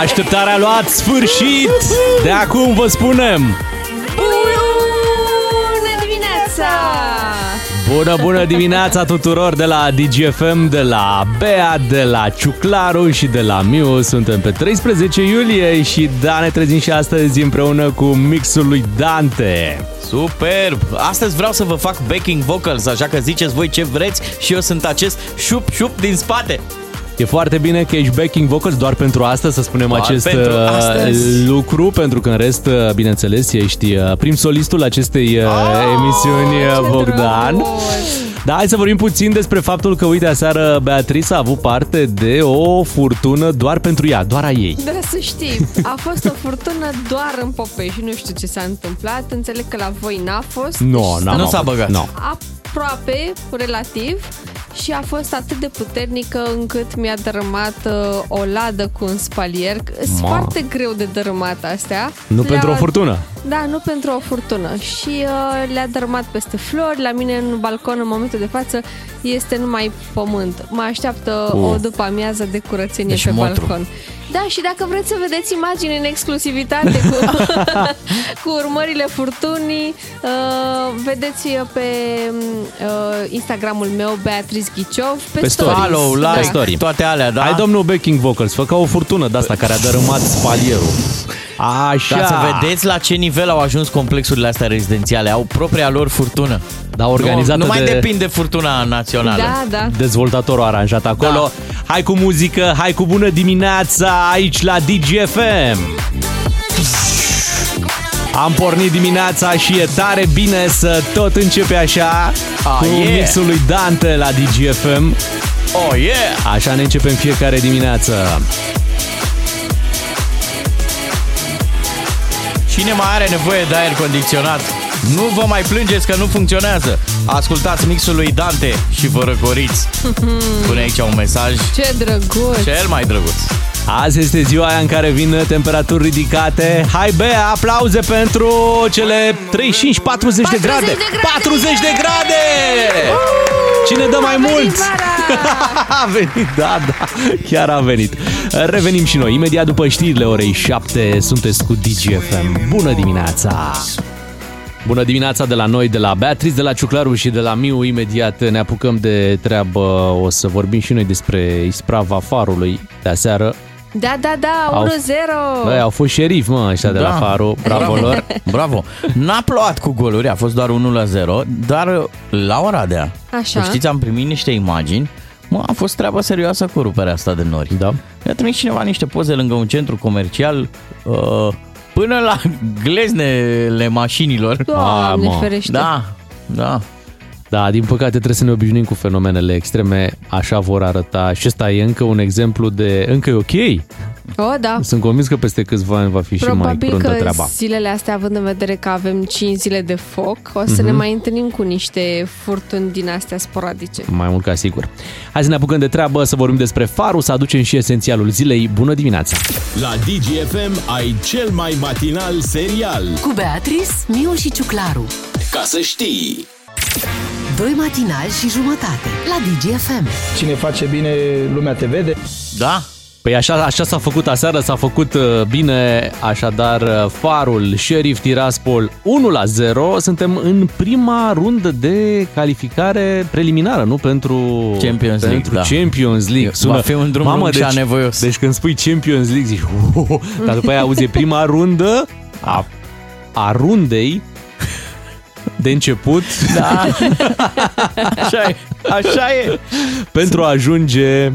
Așteptarea a luat sfârșit! De acum vă spunem! Bună dimineața! Bună, bună dimineața tuturor de la DGFM, de la Bea, de la Ciuclaru și de la Miu. Suntem pe 13 iulie și da, ne trezim și astăzi împreună cu mixul lui Dante. Superb! Astăzi vreau să vă fac backing vocals, așa că ziceți voi ce vreți și eu sunt acest șup-șup din spate. E foarte bine că ești backing vocals doar pentru asta, să spunem Doar acest pentru uh, astăzi. lucru, pentru că în rest, uh, bineînțeles, ești uh, prim solistul acestei uh, emisiuni, uh, ce Bogdan. drăguț! Da, hai să vorbim puțin despre faptul că, uite, aseară Beatrice a avut parte de o furtună doar pentru ea, doar a ei. Da, să știi, a fost o furtună doar în Popești. Nu știu ce s-a întâmplat. Înțeleg că la voi n-a fost. Nu, n-am Nu s-a avut. băgat. No. Aproape, relativ. Și a fost atât de puternică încât mi-a dărâmat uh, o ladă cu un spalier. Sunt Ma. foarte greu de dărâmat astea. Nu Le-a- pentru o furtună. Da, nu pentru o furtună. Și uh, le-a dărâmat peste flori. La mine în balcon, în momentul de față, este numai pământ. Mă așteaptă Uh. o după amiază de curățenie Deci pe motru. balcon. Da, și dacă vreți să vedeți imagini în exclusivitate cu, cu urmările furtunii, uh, vedeți pe uh, Instagramul meu, Beatriz Ghiciov, pe, Pe story. stories. Follow, Da. like, story. toate alea, da? Hai, domnul backing vocals, fă ca o furtună de asta care a dărâmat spalierul. Așa. Ca să vedeți la ce nivel au ajuns complexurile astea rezidențiale. Au propria lor furtună. Da, organizată nu, nu mai de- depinde furtuna națională. Da, da. Dezvoltatorul a aranjat acolo. Da. Hai cu muzică, hai cu bună dimineața aici la DGFM. Am pornit dimineața și e tare bine să tot începe așa Ah, cu yeah. mixul lui Dante la DGFM. Oh, yeah! Așa ne începem fiecare dimineață. Cine mai are nevoie de aer condiționat? Nu vă mai plângeți că nu funcționează. Ascultați mixul lui Dante și vă răcoriți. Pune aici un mesaj Ce drăguț! cel mai drăguț. Azi este ziua aia în care vin temperaturi ridicate. Hai Bea, aplauze pentru cele 35-40 de 40 grade. de grade! 40 de grade! Cine dă mai A venit mult? vara! A venit, da, da, chiar a venit. Revenim și noi, imediat după știrile orei 7, sunteți cu DGFM. Bună dimineața! Bună dimineața de la noi, de la Beatrice, de la Ciuclaru și de la Miu. Imediat ne apucăm de treabă. O să vorbim și noi despre isprava farului de aseară. Da, da, da, Au- 1-0! Băi, au fost șerif, mă, ăștia de la Da. Faru. Bravo lor. Bravo! N-a plouat cu goluri, a fost doar 1 la 0, dar la Oradea, Așa. știți, am primit niște imagini. Mă, a fost treaba serioasă cu ruperea asta de nori. Da. Mi-a trimis cineva niște poze lângă un centru comercial, uh, până la gleznele mașinilor. Doamne, Mamă. ferește! Da, da. Da, din păcate trebuie să ne obișnuim cu fenomenele extreme, așa vor arăta. Și ăsta e încă un exemplu de... Încă e ok. O, da. Sunt convins că peste câțiva ani va fi și mai Probabil cruntă că treaba. zilele astea, având în vedere că avem 5 zile de foc, o să ne Mhm. mai întâlnim cu niște furtuni din astea sporadice. Mai mult ca sigur. Hai să ne apucăm de treabă, să vorbim despre farul, să aducem și esențialul zilei. Bună dimineața! La DGFM ai cel mai matinal serial. Cu Beatrice, Miu și Ciuclaru. Ca să știi! Doi matinali și jumătate la DGFM. Cine face bine, lumea te vede. Da, Păi așa, așa s-a făcut aseară, s-a făcut uh, bine, așadar uh, farul Sheriff Tiraspol 1 la 0. Suntem în prima rundă de calificare preliminară, nu? Pentru Champions League, pentru da. Champions League. Va fi un drum lung și deci, anevoios. Deci când spui Champions League zici, "Oh, oh, oh", dar după aia auzi e prima rundă a, a rundei de început da. Așa e, așa e. pentru a ajunge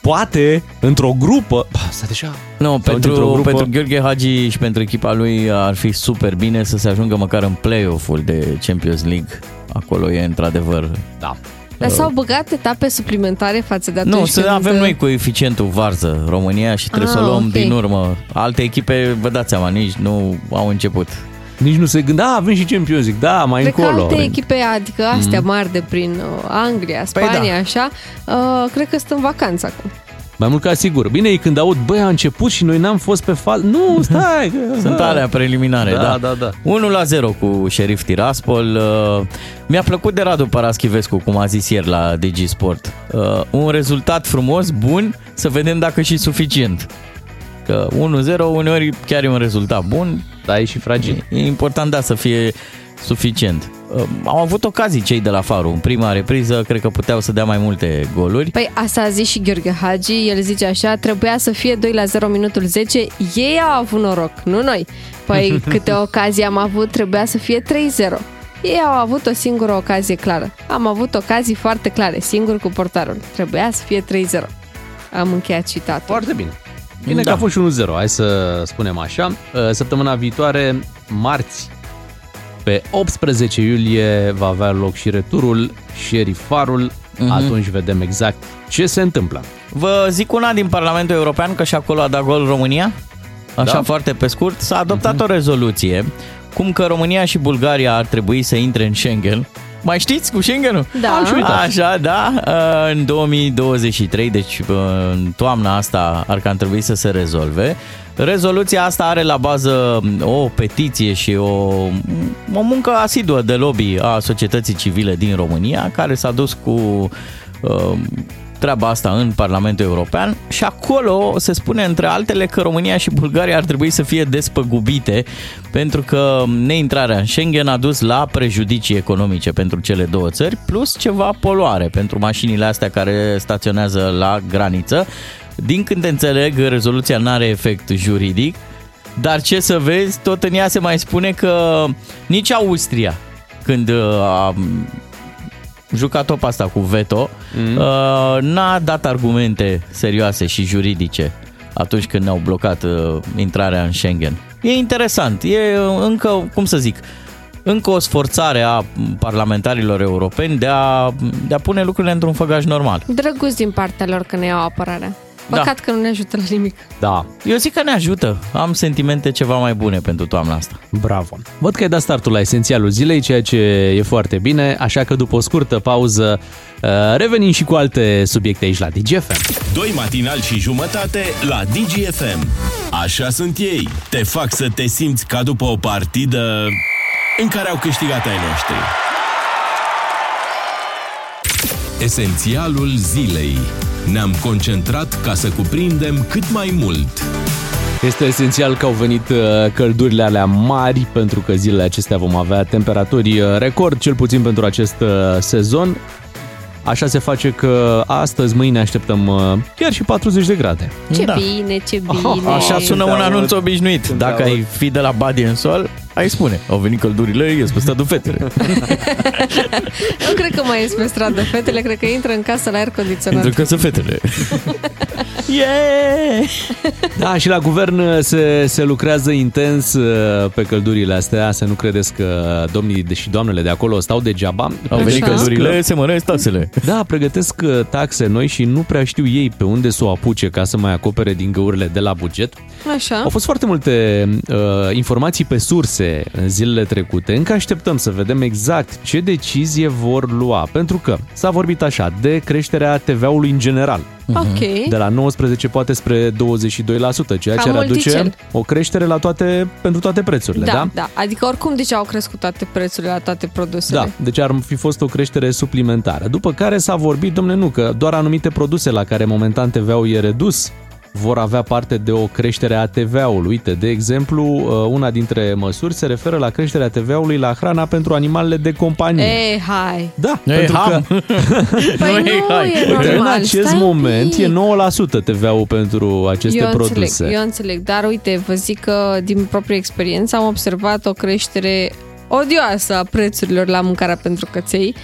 poate într-o grupă. Ba, Asta deja Nu, într-o pentru, grupă. pentru Gheorghe Hagi și pentru echipa lui ar fi super bine să se ajungă măcar în play-off-ul de Champions League. Acolo e într-adevăr... Da. Dar s-au băgat etape suplimentare față de atunci Nu, să când... avem noi coeficientul varză România și trebuie Ah, să o luăm ok. din urmă. Alte echipe, vă dați seama, nici nu au început. Nici nu se gândea, avem și Champions League, da, mai Cred că încolo. alte echipe, adică astea mari de prin uh, Anglia, Păi Spania, da. așa, uh, cred că sunt în vacanță acum. Mai mult ca sigur. Bine, ei când aud, băi, a început și noi n-am fost pe fal... Nu, stai! că- Sunt alea preliminare, Da, da. da, da. 1 la 0 cu șerif Tiraspol. Uh, Mi-a plăcut de Radu Paraschivescu, cum a zis ieri la Digi Sport. Uh, Un rezultat frumos, bun, să vedem dacă și suficient. Că 1-0 uneori chiar e un rezultat bun, Da, e și fragil. E important, da, să fie suficient. Uh, Au avut ocazii cei de la Faru. În prima repriză, cred că puteau să dea mai multe goluri. Păi asta a zis și Gheorghe Hagi, el zice așa, trebuia să fie 2 la 0 minutul 10, ei au avut noroc, nu noi. Păi câte ocazii am avut, trebuia să fie 3-0. Ei au avut o singură ocazie clară. Am avut ocazii foarte clare, singur cu portarul. Trebuia să fie 3-0. Am încheiat citatul. Foarte bine. Bine Da. că a fost și 1-0, hai să spunem așa. Uh, Săptămâna viitoare, marți, pe 18 iulie, va avea loc și returul șerifarul. Mhm. Atunci vedem exact ce se întâmplă. Vă zic una din Parlamentul European, că și acolo a dat gol România. Așa, Da. foarte pe scurt. S-a adoptat o rezoluție cum că România și Bulgaria ar trebui să intre în Schengen. Mai știți cu Schengenul? Da. Am și uitat. Așa, da. Uh, În 2023, deci uh, în toamna asta ar cam trebui să se rezolve. Rezoluția asta are la bază o petiție și o, o muncă asiduă de lobby a societății civile din România, care s-a dus cu uh, treaba asta în Parlamentul European și acolo se spune între altele că România și Bulgaria ar trebui să fie despăgubite pentru că neintrarea în Schengen a dus la prejudicii economice pentru cele două țări plus ceva poluare pentru mașinile astea care staționează la graniță. Din când înțeleg, rezoluția nu are efect juridic, dar ce să vezi, tot în ea se mai spune că nici Austria, când uh, a jucat-o pe asta cu veto, mm. uh, n-a dat argumente serioase și juridice atunci când ne-au blocat uh, intrarea în Schengen. E interesant, e încă, cum să zic, încă o sforțare a parlamentarilor europeni de a, de a pune lucrurile într-un făgaș normal. Drăguț din partea lor că ne iau apărarea. Păcat că nu ne ajută la nimic. Da, Eu zic că ne ajută. Am sentimente ceva mai bune pentru toamna asta. bravo. Văd că ai dat startul la esențialul zilei, ceea ce e foarte bine, așa că după o scurtă pauză uh, revenim și cu alte subiecte aici la DGFM. Doi matinali și jumătate la DGFM. Așa sunt ei. Te fac să te simți ca după o partidă în care au câștigat ai noștri. Esențialul zilei. Ne-am concentrat ca să cuprindem cât mai mult. Este esențial că au venit uh, căldurile alea mari, pentru că zilele acestea vom avea temperaturi uh, record, cel puțin pentru acest uh, sezon. Așa se face că astăzi, mâine așteptăm uh, chiar și 40 de grade. Ce Da. bine, ce bine. Așa sună Când un aud- anunț obișnuit. când Dacă aud. ai fi de la Badi în sol, ai spune. Au venit căldurile, ies pe stradul fetele. Nu cred că mai ies pe stradă. Fetele cred că intră în casă la aer condiționat. Pentru că sunt fetele. Yeah! Da, și la guvern uh, se, se lucrează intens uh, pe căldurile astea, să nu credeți că domnii și doamnele de acolo stau degeaba. Au venit Pregătesc, căldurile, se măresc taxele. Da, pregătesc uh, taxe noi și nu prea știu ei pe unde să o apuce ca să mai acopere din găurile de la buget. Așa. Au fost foarte multe uh, informații pe surse în zilele trecute. Încă așteptăm să vedem exact ce decizie vor lua. Pentru că s-a vorbit așa de creșterea TVA-ului în general. Ok. De la 19 poate spre 22%, ceea Cam ce ar aduce multicel. o creștere la toate, pentru toate prețurile, da? Da, da. Adică oricum deja au crescut toate prețurile la toate produsele. Da, deci ar fi fost o creștere suplimentară. După care s-a vorbit, domne, nu, că doar anumite produse la care momentan TVA-ul e redus vor avea parte de o creștere a TVA-ului. Uite, de exemplu, uh, una dintre măsuri se referă la creșterea TVA-ului la hrana pentru animalele de companie. E, hai. da, E, pentru ham. că Păi Nu nu, e hai. e uite, normal. în acest Stai un moment pic. e 9% TVA-ul pentru aceste eu produse. Înțeleg, eu înțeleg, dar uite, vă zic că din proprie experiență am observat o creștere odioasă a prețurilor la mâncarea pentru căței,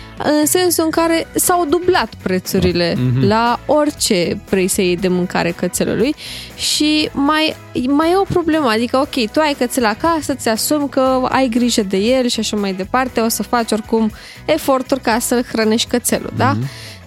în sensul în care s-au dublat prețurile Mhm. la orice vrei să iei de mâncare cățelului și mai, mai e o problemă, adică ok, tu ai cățel acasă, ți asumi că ai grijă de el și așa mai departe, o să faci oricum eforturi ca să hrănești cățelul, da?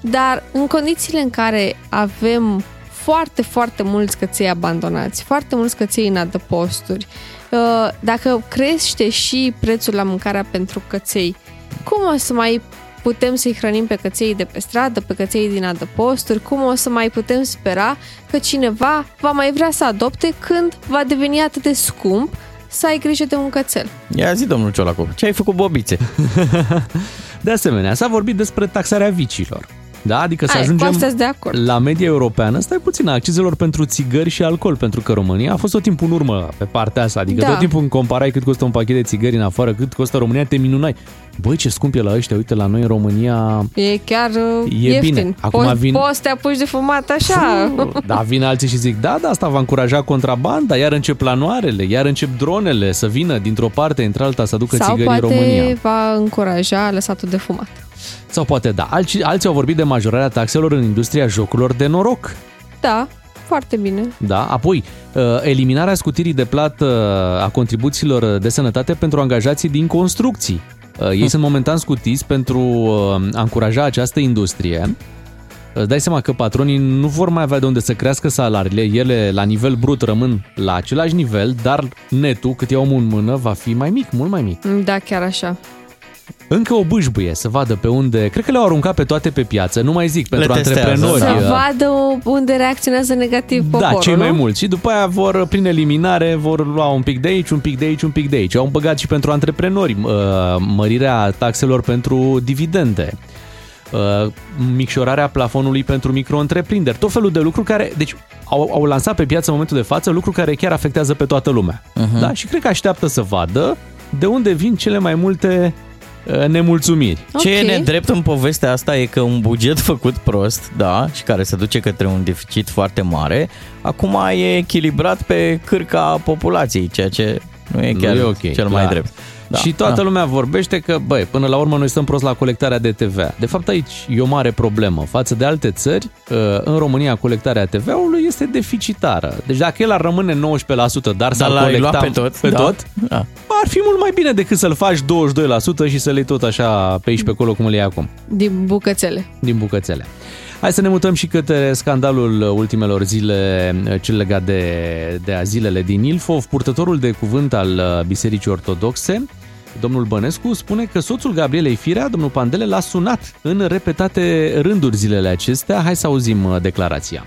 Dar în condițiile în care avem foarte, foarte mulți căței abandonați, foarte mulți căței în adăposturi. Uh, Dacă crește și prețul la mâncarea pentru căței, cum o să mai putem să-i hrănim pe căței de pe stradă, pe căței din adăposturi, cum o să mai putem spera că cineva va mai vrea să adopte când va deveni atât de scump să ai grijă de un cățel. Ia zi, domnul Ciolacu, ce ai făcut bobițe? De asemenea, s-a vorbit despre taxarea vicilor. Da, adică să Hai, cu ajungem astea sunt de acord. la media europeană, stai puțin, a accizelor pentru țigări și alcool, pentru că România a fost tot timpul în urmă pe partea asta, adică Da. tot timpul când comparai cât costă un pachet de țigări în afară, cât costă România, te minunai. Băi, ce scump e la ăștia, uite, la noi în România... E chiar uh, E ieftin. bine. Acum poți, vin- poți să te apuci de fumat așa. Da, vin alții și zic, da, da, asta va încuraja contrabanda, iar încep planoarele, iar încep dronele să vină dintr-o parte într-alta să aducă Sau țigări în poate România. va încuraja lăsatul de fumat. Sau poate da. Alții, alții au vorbit de majorarea taxelor în industria jocurilor de noroc. Da, foarte bine. Da, apoi uh, eliminarea scutirii de plată uh, a contribuțiilor de sănătate pentru angajații din construcții. Uh, Ei sunt momentan scutiți pentru uh, a încuraja această industrie. Îți dai seama că patronii nu vor mai avea de unde să crească salariile, ele la nivel brut rămân la același nivel, dar netul, cât e omul în mână, va fi mai mic, mult mai mic. Da, chiar așa. Încă o bâșbâie să vadă pe unde... Cred că le-au aruncat pe toate pe piață, nu mai zic, pentru testează. antreprenori. Să uh, vadă unde reacționează negativ poporul, Da, cei nu? mai mulți. Și după aia vor, prin eliminare, vor lua un pic de aici, un pic de aici, un pic de aici. Au băgat și pentru antreprenori uh, mărirea taxelor pentru dividende, uh, micșorarea plafonului pentru micro-întreprinderi, tot felul de lucruri care, deci, au, au lansat pe piață în momentul de față lucruri care chiar afectează pe toată lumea. Uh-huh. Da? Și cred că așteaptă să vadă de unde vin cele mai multe uh, nemulțumiri. Ce e Ok. nedrept în povestea asta e că un buget făcut prost, da, și care se duce către un deficit foarte mare, acum e echilibrat pe cârca populației, ceea ce nu e chiar nu e ok, cel clar. mai drept. Da, și toată da. lumea vorbește că, băi, până la urmă noi stăm prost la colectarea de TVA. De fapt, aici e o mare problemă. Față de alte țări, uh, în România colectarea TVA-ului este deficitară. Deci dacă el ar rămâne 19%, dar Dar s-ar l-ai colecta luat pe tot, pe da. tot Da. ar fi mult mai bine decât să-l faci 22% și să le iei tot așa pe aici pe acolo cum le iei acum, Din bucățele. din bucățele. Hai să ne mutăm și către scandalul ultimelor zile, cel legat de, de azilele din Ilfov. Purtătorul de cuvânt al uh, Bisericii Ortodoxe, domnul Bănescu, spune că soțul Gabrielei Firea, domnul Pandele, l-a sunat în repetate rânduri zilele acestea. Hai să auzim uh, declarația.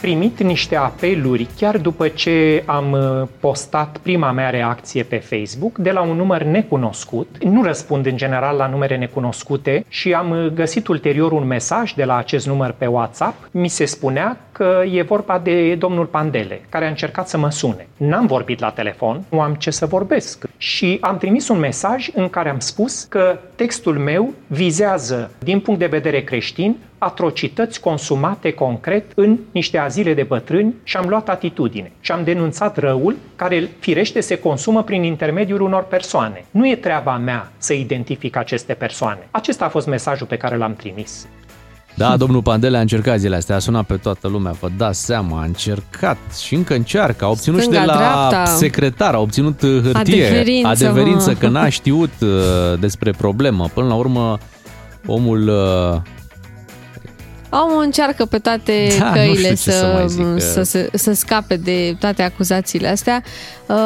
Primit niște apeluri chiar după ce am uh, postat prima mea reacție pe Facebook de la un număr necunoscut. Nu răspund în general la numere necunoscute și am uh, găsit ulterior un mesaj de la acest număr pe WhatsApp. Mi se spunea că e vorba de domnul Pandele, care a încercat să mă sune. N-am vorbit la telefon, nu am ce să vorbesc. Și am trimis un mesaj în care am spus că textul meu vizează, din punct de vedere creștin, atrocități consumate concret în niște azile de bătrâni și am luat atitudine și am denunțat răul care firește se consumă prin intermediul unor persoane. Nu e treaba mea să identific aceste persoane. Acesta a fost mesajul pe care l-am trimis. Da, domnul Pandele a încercat zilele astea, a sunat pe toată lumea, vă dați seama, a încercat și încă încearcă. A obținut și de Stânga, la dreapta. secretar, a obținut uh, hârtie, Adeverință, adeverință mă. că n-a știut uh, despre problemă. Până la urmă, omul uh, Omul încearcă pe toate Da, nu căile știu ce să, să mai zic, să, că- să, să scape de toate acuzațiile astea. Uh,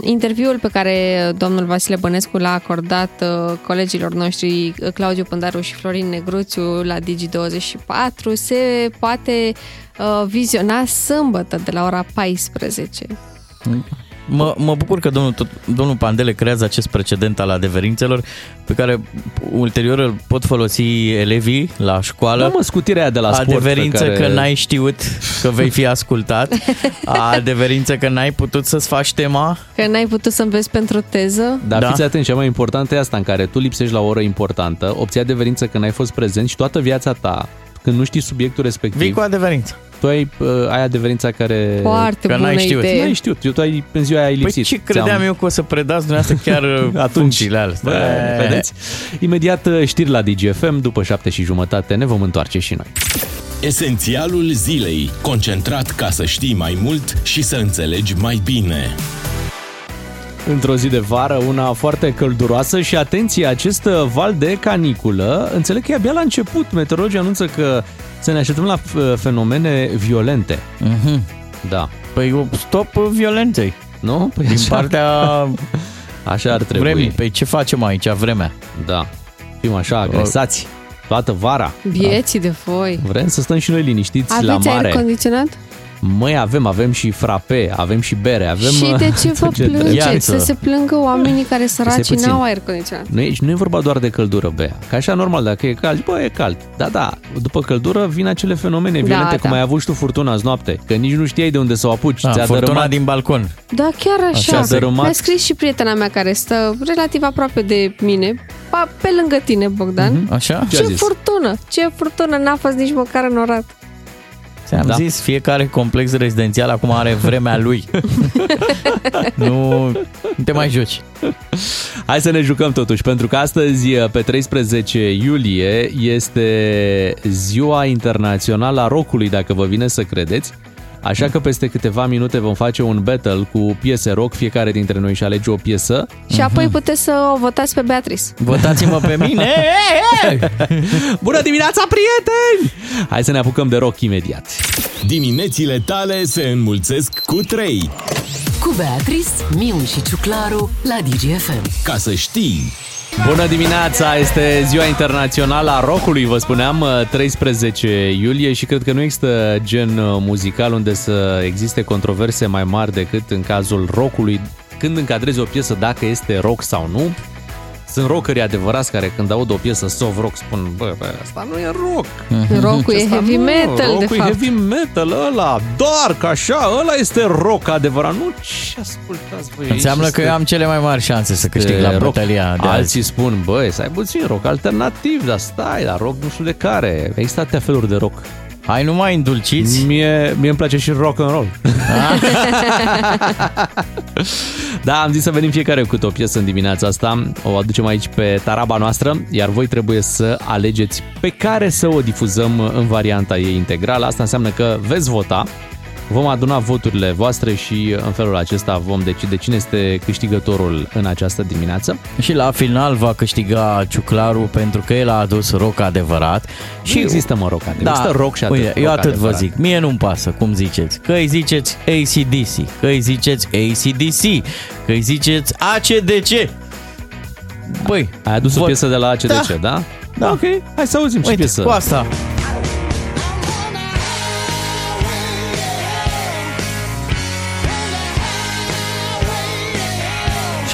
interviul pe care domnul Vasile Bănescu l-a acordat uh, colegilor noștri uh, Claudiu Pândaru și Florin Negruțiu la Digi24 se poate uh, viziona sâmbătă de la ora 14. Mă, mă bucur că domnul, tot, domnul Pandele creează acest precedent al adeverințelor pe care ulterior îl pot folosi elevii la școală. Da, mă, scutirea aia de la sport. Adeverință pe care... că n-ai știut că vei fi ascultat. Adeverință că n-ai putut să-ți faci tema. Că n-ai putut să înveți pentru teză. Dar Da. fiți atenți, cea mai importantă e asta în care tu lipsești la o oră importantă, obții adeverință că n-ai fost prezent și toată viața ta, când nu știi subiectul respectiv, Vii cu adeverință. Tu ai, uh, ai adeverința care... Foarte Că bună n-ai știut. idee. N-ai știut, eu tu ai, în ziua aia ai Păi lipsit. ce credeam Ți-am- eu că o să predați dumneavoastră chiar Atunci. funcțiile astea? Bă, vedeți? Imediat uh, știri la DGFM, după șapte și jumătate ne vom întoarce și noi. Esențialul zilei, concentrat ca să știi mai mult și să înțelegi mai bine. Într-o zi de vară, una foarte călduroasă și atenție, acest uh, val de caniculă, înțeleg că e abia la început. Meteorologii anunță că să ne așteptăm la uh, fenomene violente. Mhm. Da. Păi stop violenței Nu? Păi din așa, partea așa ar trebui. vremii. Păi ce facem aici, vremea? Da. Fim așa agresați. toată vara. Vieții de foi. Vrem să stăm și noi liniștiți la Aveți aer mare. condiționat? Măi, avem, avem și frape, avem și bere, avem... Și de ce vă tot trebuie. plângeți? Iată. Să se plângă oamenii care săraci puțin. n-au aer condiționat. Nu e, nu e vorba doar de căldură, Bea. Că așa, normal, dacă e cald, bă, e cald. Da, da, după căldură vin acele fenomene violente, da. cum ai avut și tu furtuna azi noapte, că nici nu știai de unde să o apuci. Da, Ți-a furtuna dărâmat din balcon. Da, chiar așa. Așa, dărâmat. Mi-a scris și prietena mea care stă relativ aproape de mine, pa- pe lângă tine, Bogdan. Așa? Ce a Ce zis? furtună! Ce furtună! N-a fost nici măcar înorat. Ți-am Da. zis, fiecare complex rezidențial acum are vremea lui. nu, nu te mai joci. Hai să ne jucăm totuși, pentru că astăzi, pe 13 iulie, este ziua internațională a rockului, dacă vă vine să credeți. Așa că peste câteva minute vom face un battle cu piese rock, fiecare dintre noi și alege o piesă. Și apoi puteți să o votați pe Beatrice. Votați-mă pe mine! Bună dimineața, prieteni! Hai să ne apucăm de rock imediat. Diminețile tale se înmulțesc cu 3. Cu Beatrice, Miu și Ciuclaru la DGFM. Ca să știi, Bună dimineața! Este ziua internațională a rockului, vă spuneam, 13 iulie și cred că nu există gen uh, muzical unde să existe controverse mai mari decât în cazul rockului. Când încadrezi o piesă dacă este rock sau nu, sunt rockeri adevărați care când aud o piesă soft rock spun, bă, bă asta nu e rock. Rock-ul e Asta heavy nu, metal, de rock-ul e fapt. heavy metal ăla, dark, așa, ăla este rock adevărat. Nu ce ascultați voi. Înseamnă aici că eu este- am cele mai mari șanse să câștig la rock. bătălia de azi. Alții spun, băi, să ai puțin rock alternativ, dar stai, dar rock nu știu de care. Există atâtea feluri de rock. Hai, nu mai îndulciți. Mie, mie îmi place și rock and roll. da, am zis să venim fiecare cu o piesă în dimineața asta. O aducem aici pe taraba noastră, iar voi trebuie să alegeți pe care să o difuzăm în varianta ei integrală. Asta înseamnă că veți vota. Vom aduna voturile voastre și în felul acesta vom decide cine este câștigătorul în această dimineață. Și la final va câștiga Ciuclaru pentru că el a adus rock adevărat. Și există, mă, rock adevărat. Da, Există rock și atât. uite, eu rock atât adevărat. vă zic. Mie nu-mi pasă, cum ziceți. Că îi ziceți ACDC, că îi ziceți ACDC, că îi ziceți ACDC. Băi, Ai adus o vot. piesă de la ACDC, da? da? Da. Ok, hai să auzim și Uite, piesă. cu asta.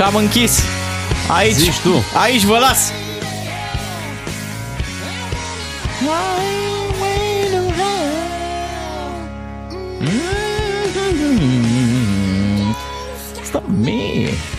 Și am închis. Aici, Zici tu. aici vă las. Stop me.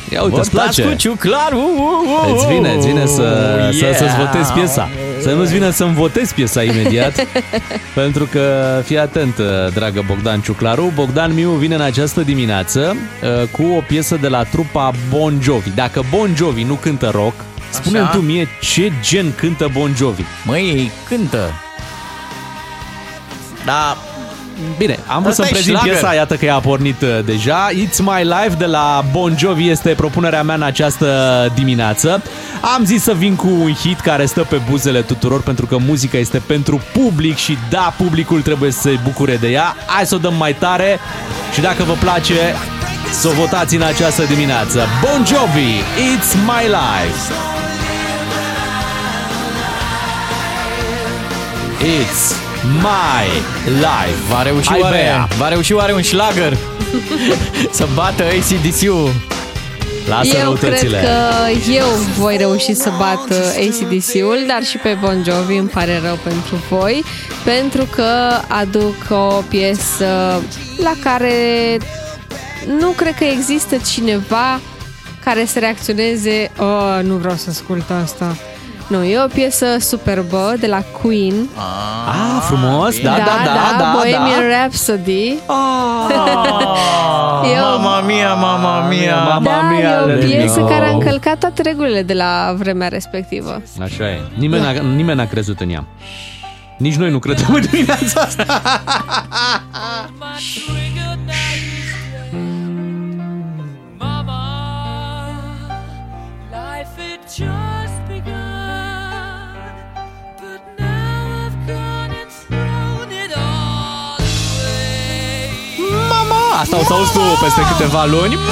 Ia uite, îți Votați place. cu ciuclar. Uh, uh, uh, Îți vine, îți vine să, uh, să, să-ți yeah. votezi piesa. Să nu-ți vină să-mi votezi piesa imediat. pentru că, fii atent, dragă Bogdan Ciuclaru, Bogdan Miu vine în această dimineață uh, cu o piesă de la trupa Bon Jovi. Dacă Bon Jovi nu cântă rock, spune-mi tu mie ce gen cântă Bon Jovi. Măi, ei cântă. Da, Bine, am vrut Ăsta să-mi e prezint șlagăr. piesa, iată că e a pornit uh, deja. It's My Life de la Bon Jovi este propunerea mea în această dimineață. Am zis să vin cu un hit care stă pe buzele tuturor pentru că muzica este pentru public și da, publicul trebuie să se bucure de ea. Hai să o dăm mai tare și dacă vă place, să o votați în această dimineață. Bon Jovi, It's My Life. It's My Life. va reuși, Hai, oare, Bea. va reuși oare un șlagăr să bată ACDC-ul? Lasă eu răutățile. cred că eu voi reuși să bat uh, ACDC-ul, dar și pe Bon Jovi îmi pare rău pentru voi, pentru că aduc o piesă la care nu cred că există cineva care să reacționeze oh, nu vreau să ascult asta. Nu, e o piesă superbă de la Queen. Ah, frumos, da, da, da, da, Bohemian da. Rhapsody. Eu- Mama mia, mama mia. Mama da, mia, e o let me piesă go. care a încălcat toate regulile de la vremea respectivă. Așa e. Nimeni, n-a, nimeni n-a crezut în ea. Nici noi nu credem în dimineața asta. Asta o să auzi tu peste câteva luni.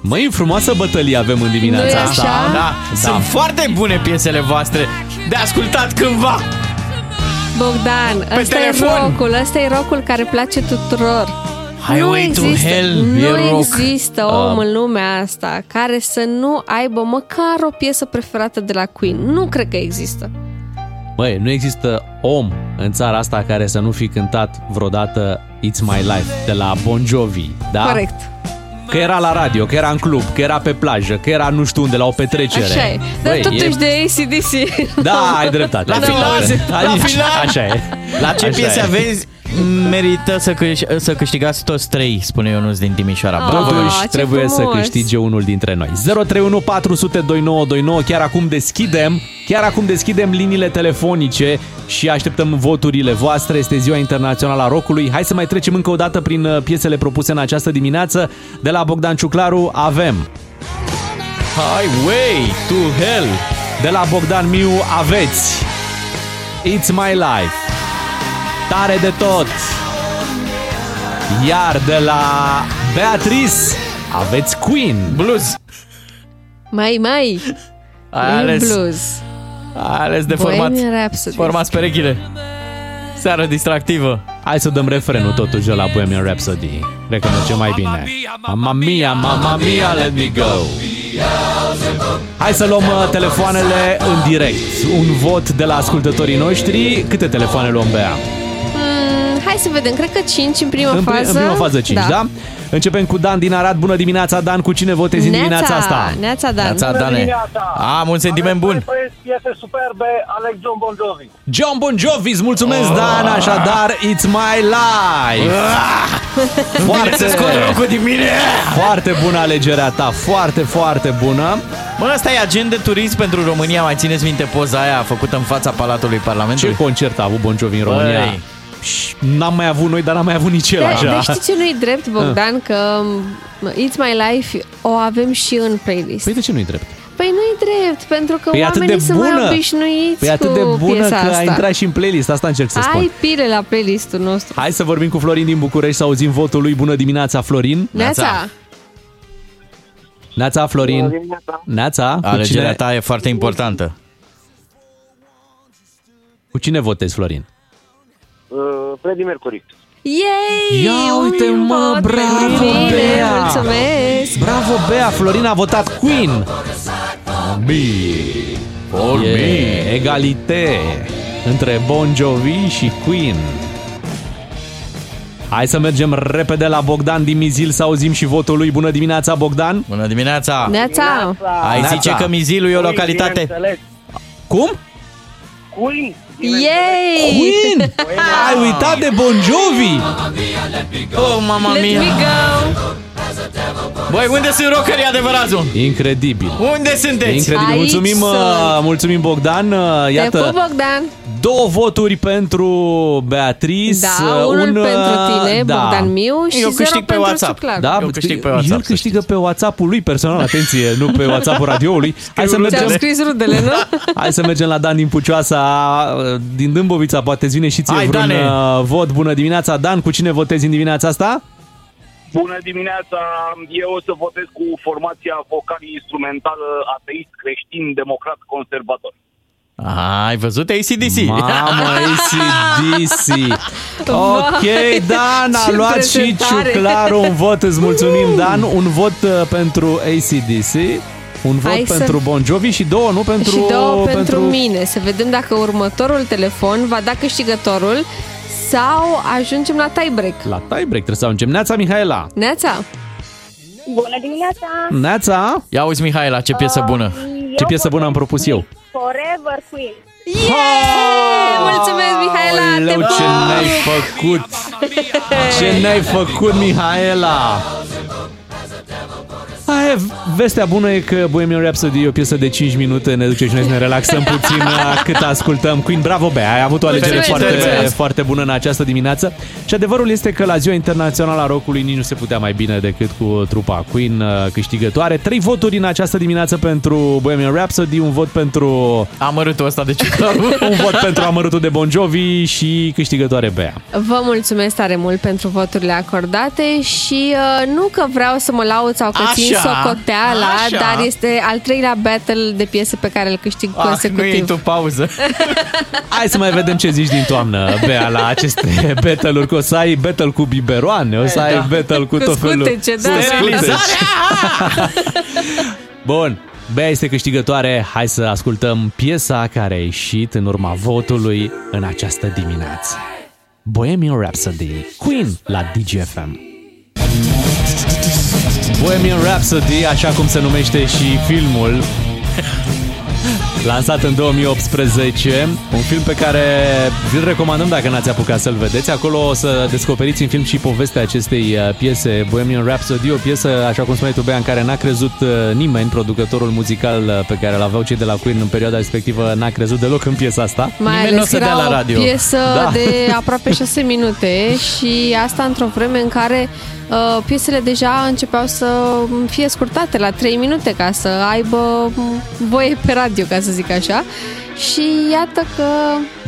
Măi, frumoasă bătălie avem în dimineața Nu-i asta. așa? Da, sunt foarte bune piesele voastre de ascultat cândva. Bogdan, ăsta e telefon. rocul, ăsta e rocul care place tuturor. Highway nu to există, Hell nu e rock. există om în lumea asta care să nu aibă măcar o piesă preferată de la Queen. Nu cred că există. Băi, nu există om în țara asta care să nu fi cântat vreodată It's My Life de la Bon Jovi, da? Corect. Că era la radio, că era în club, că era pe plajă, că era nu știu unde, la o petrecere. Așa e. Dar Băi, totuși e... de ACDC. Da, ai dreptate. La ai final, dreptate. la Aici, final. Așa e. La ce Așa piese e. aveți merită să, câș- să câștigați toți trei, spune Ionuț din Timișoara. Ah. Bravo! Totuși ce trebuie să frumos. câștige unul dintre noi. 031 400 2929. Chiar acum deschidem, chiar acum deschidem liniile telefonice și așteptăm voturile voastre. Este ziua internațională a rockului. Hai să mai trecem încă o dată prin uh, piesele propuse în această dimineață. De la Bogdan Ciuclaru avem Highway to Hell. De la Bogdan Miu aveți It's My Life. Tare de tot. Iar de la Beatrice aveți Queen. Blues! Mai, mai. Ai ales, Blues. ai ales de format, Bohemian Rhapsody. format perechile. Seară distractivă. Hai să dăm refrenul totuși de la Bohemian Rhapsody. Cred că merge mai bine. Mamma mia, mamma mia, let me go. Hai să luăm uh, telefoanele în direct. Un vot de la ascultătorii noștri. Câte telefoane luăm, Bea? Mm, hai să vedem, cred că 5 în prima În, pri- fază. în prima fază 5, da. da? Începem cu Dan din Arad. Bună dimineața, Dan. Cu cine votezi în dimineața asta? Neața, Dan. Neața, Dane. dimineața. Am un sentiment bun. Piese superbe, Alex John Bon Jovi. John Bon Jovi, îți mulțumesc, Dan. Așadar, It's My Life. Foarte să scot rocul din mine. Foarte bună alegerea ta, foarte, foarte bună. Bă, asta e agent de turism pentru România. Mai țineți minte poza aia făcută în fața Palatului Ce Parlamentului? concert a avut Bon Jovi în Băi. România? Și N-am mai avut noi, dar n-am mai avut nici el Dar, așa. dar știți ce nu-i drept, Bogdan? Că m, It's My Life o avem și în playlist. Păi de ce nu-i drept? Păi nu-i drept, pentru că Păi e atât oamenii de sunt mai bună. obișnuiți Păi e atât cu de bună piesa că asta. a intrat și în playlist, asta încerc să spun. Ai pile la playlistul nostru. Hai să vorbim cu Florin din București să auzim votul lui. Bună dimineața, Florin. Neața, Neața, Florin. Bună dimineața. Neața. Cu Alegerea cine, ta e foarte importantă. cu cine votezi, Florin? Uh, Freddie Mercury. Yay! Ia uite, Un mă, vot bravo, pentru tine, Bea! Mulțumesc! Bravo, Bea! Florin a votat Queen. Me. For me. Egalite între Bon Jovi și Queen. Hai să mergem repede la Bogdan din Mizil să auzim și votul lui. Bună dimineața, Bogdan! Bună dimineața! Neața! Ai Neața. zice că Mizilul e o localitate... Bineînțeles. Cum? Queen. Yay! Queen! Ai uitat de Bon Jovi! Oh, mama Let me mia! go! Băi, unde sunt rockerii adevărați? mă? Incredibil! Unde sunteți? Incredibil. Aici Mulțumim, sunt. uh, mulțumim Bogdan. Uh, Te Iată, pup, Bogdan! Două voturi pentru Beatrice. Da, uh, unul un, uh, pentru tine, da. Bogdan Miu, și Eu zero câștig pe pentru WhatsApp. Ciuclaru. Da, Eu câștig pe WhatsApp, El să câștigă pe WhatsApp-ul lui personal, atenție, nu pe WhatsApp-ul radioului. Hai să Ți-am mergem, scris rudele, nu? hai să mergem la Dan din Pucioasa, uh, din Dâmbovița, poate îți vine și ție Hai, vreun Dane! uh, vot. Bună dimineața, Dan, cu cine votezi în dimineața asta? Bună dimineața, eu o să votez cu formația vocal-instrumentală ateist, creștin, democrat, conservator. Ah, ai văzut ACDC? Mamă, ACDC. Ok, Dan, a Ce luat și prezentare. Ciuclaru un vot, îți mulțumim, Dan. Un vot uh, pentru ACDC, un vot Hai să- pentru Bon Jovi și două, nu pentru... și două pentru mine. Să vedem dacă următorul telefon va da câștigătorul sau ajungem la tiebreak. La tiebreak trebuie să ajungem. Neața, Mihaela. Neața! Bună dimineața! Neața, Ia uzi, Mihaela, ce piesă bună. ce piesă bună am propus eu? Forever Queen. Yeah! Mulțumesc, Mihaela! Te Aoleu, ce pup! ne-ai făcut! Ce ne-ai făcut, Mihaela! Aia, vestea bună e că Bohemian Rhapsody e o piesă de 5 minute, ne duce și noi să ne relaxăm puțin uh, cât ascultăm Queen. Bravo, Bea, ai avut o alegere Felicitări! foarte, foarte bună în această dimineață. Și adevărul este că la Ziua Internațională a Rockului nici nu se putea mai bine decât cu trupa Queen uh, câștigătoare. Trei voturi în această dimineață pentru Bohemian Rhapsody, un vot pentru Amărâtul ăsta de Ciuclaru. un vot pentru amărâtul de Bon Jovi și câștigătoare Bea. Vă mulțumesc tare mult pentru voturile acordate și uh, nu că vreau să mă laud sau că Așa. țin să o socoteala, Așa. dar este al treilea battle de piese pe care îl câștig Ah, nu consecutiv. iei tu pauză. Hai să mai vedem ce zici din toamnă, Bea, la aceste battle-uri, că o să ai battle cu biberoane, o să ai Da. battle cu, Cu tot felul. scutece, da. Cu scutece. Sterilizarea! Bun, Bea este câștigătoare, hai să ascultăm piesa care a ieșit în urma votului în această dimineață. Bohemian Rhapsody, Queen la DGFM. Bohemian Rhapsody, așa cum se numește și filmul, lansat în 2018, un film pe care vi-l recomandăm dacă n-ați apucat să-l vedeți. Acolo o să descoperiți în film și povestea acestei uh, piese, Bohemian Rhapsody, o piesă, așa cum spuneai tu, Bea, în care n-a crezut uh, nimeni, producătorul muzical uh, pe care l-aveau cei de la Queen în perioada respectivă, n-a crezut deloc în piesa asta. Mai Nimeni nu o ales să era dea la radio. o piesă Da. de aproape 6 minute și asta într-o vreme în care uh, piesele deja începeau să fie scurtate la 3 minute ca să aibă m, voie pe radio, ca să zic așa. Și iată că...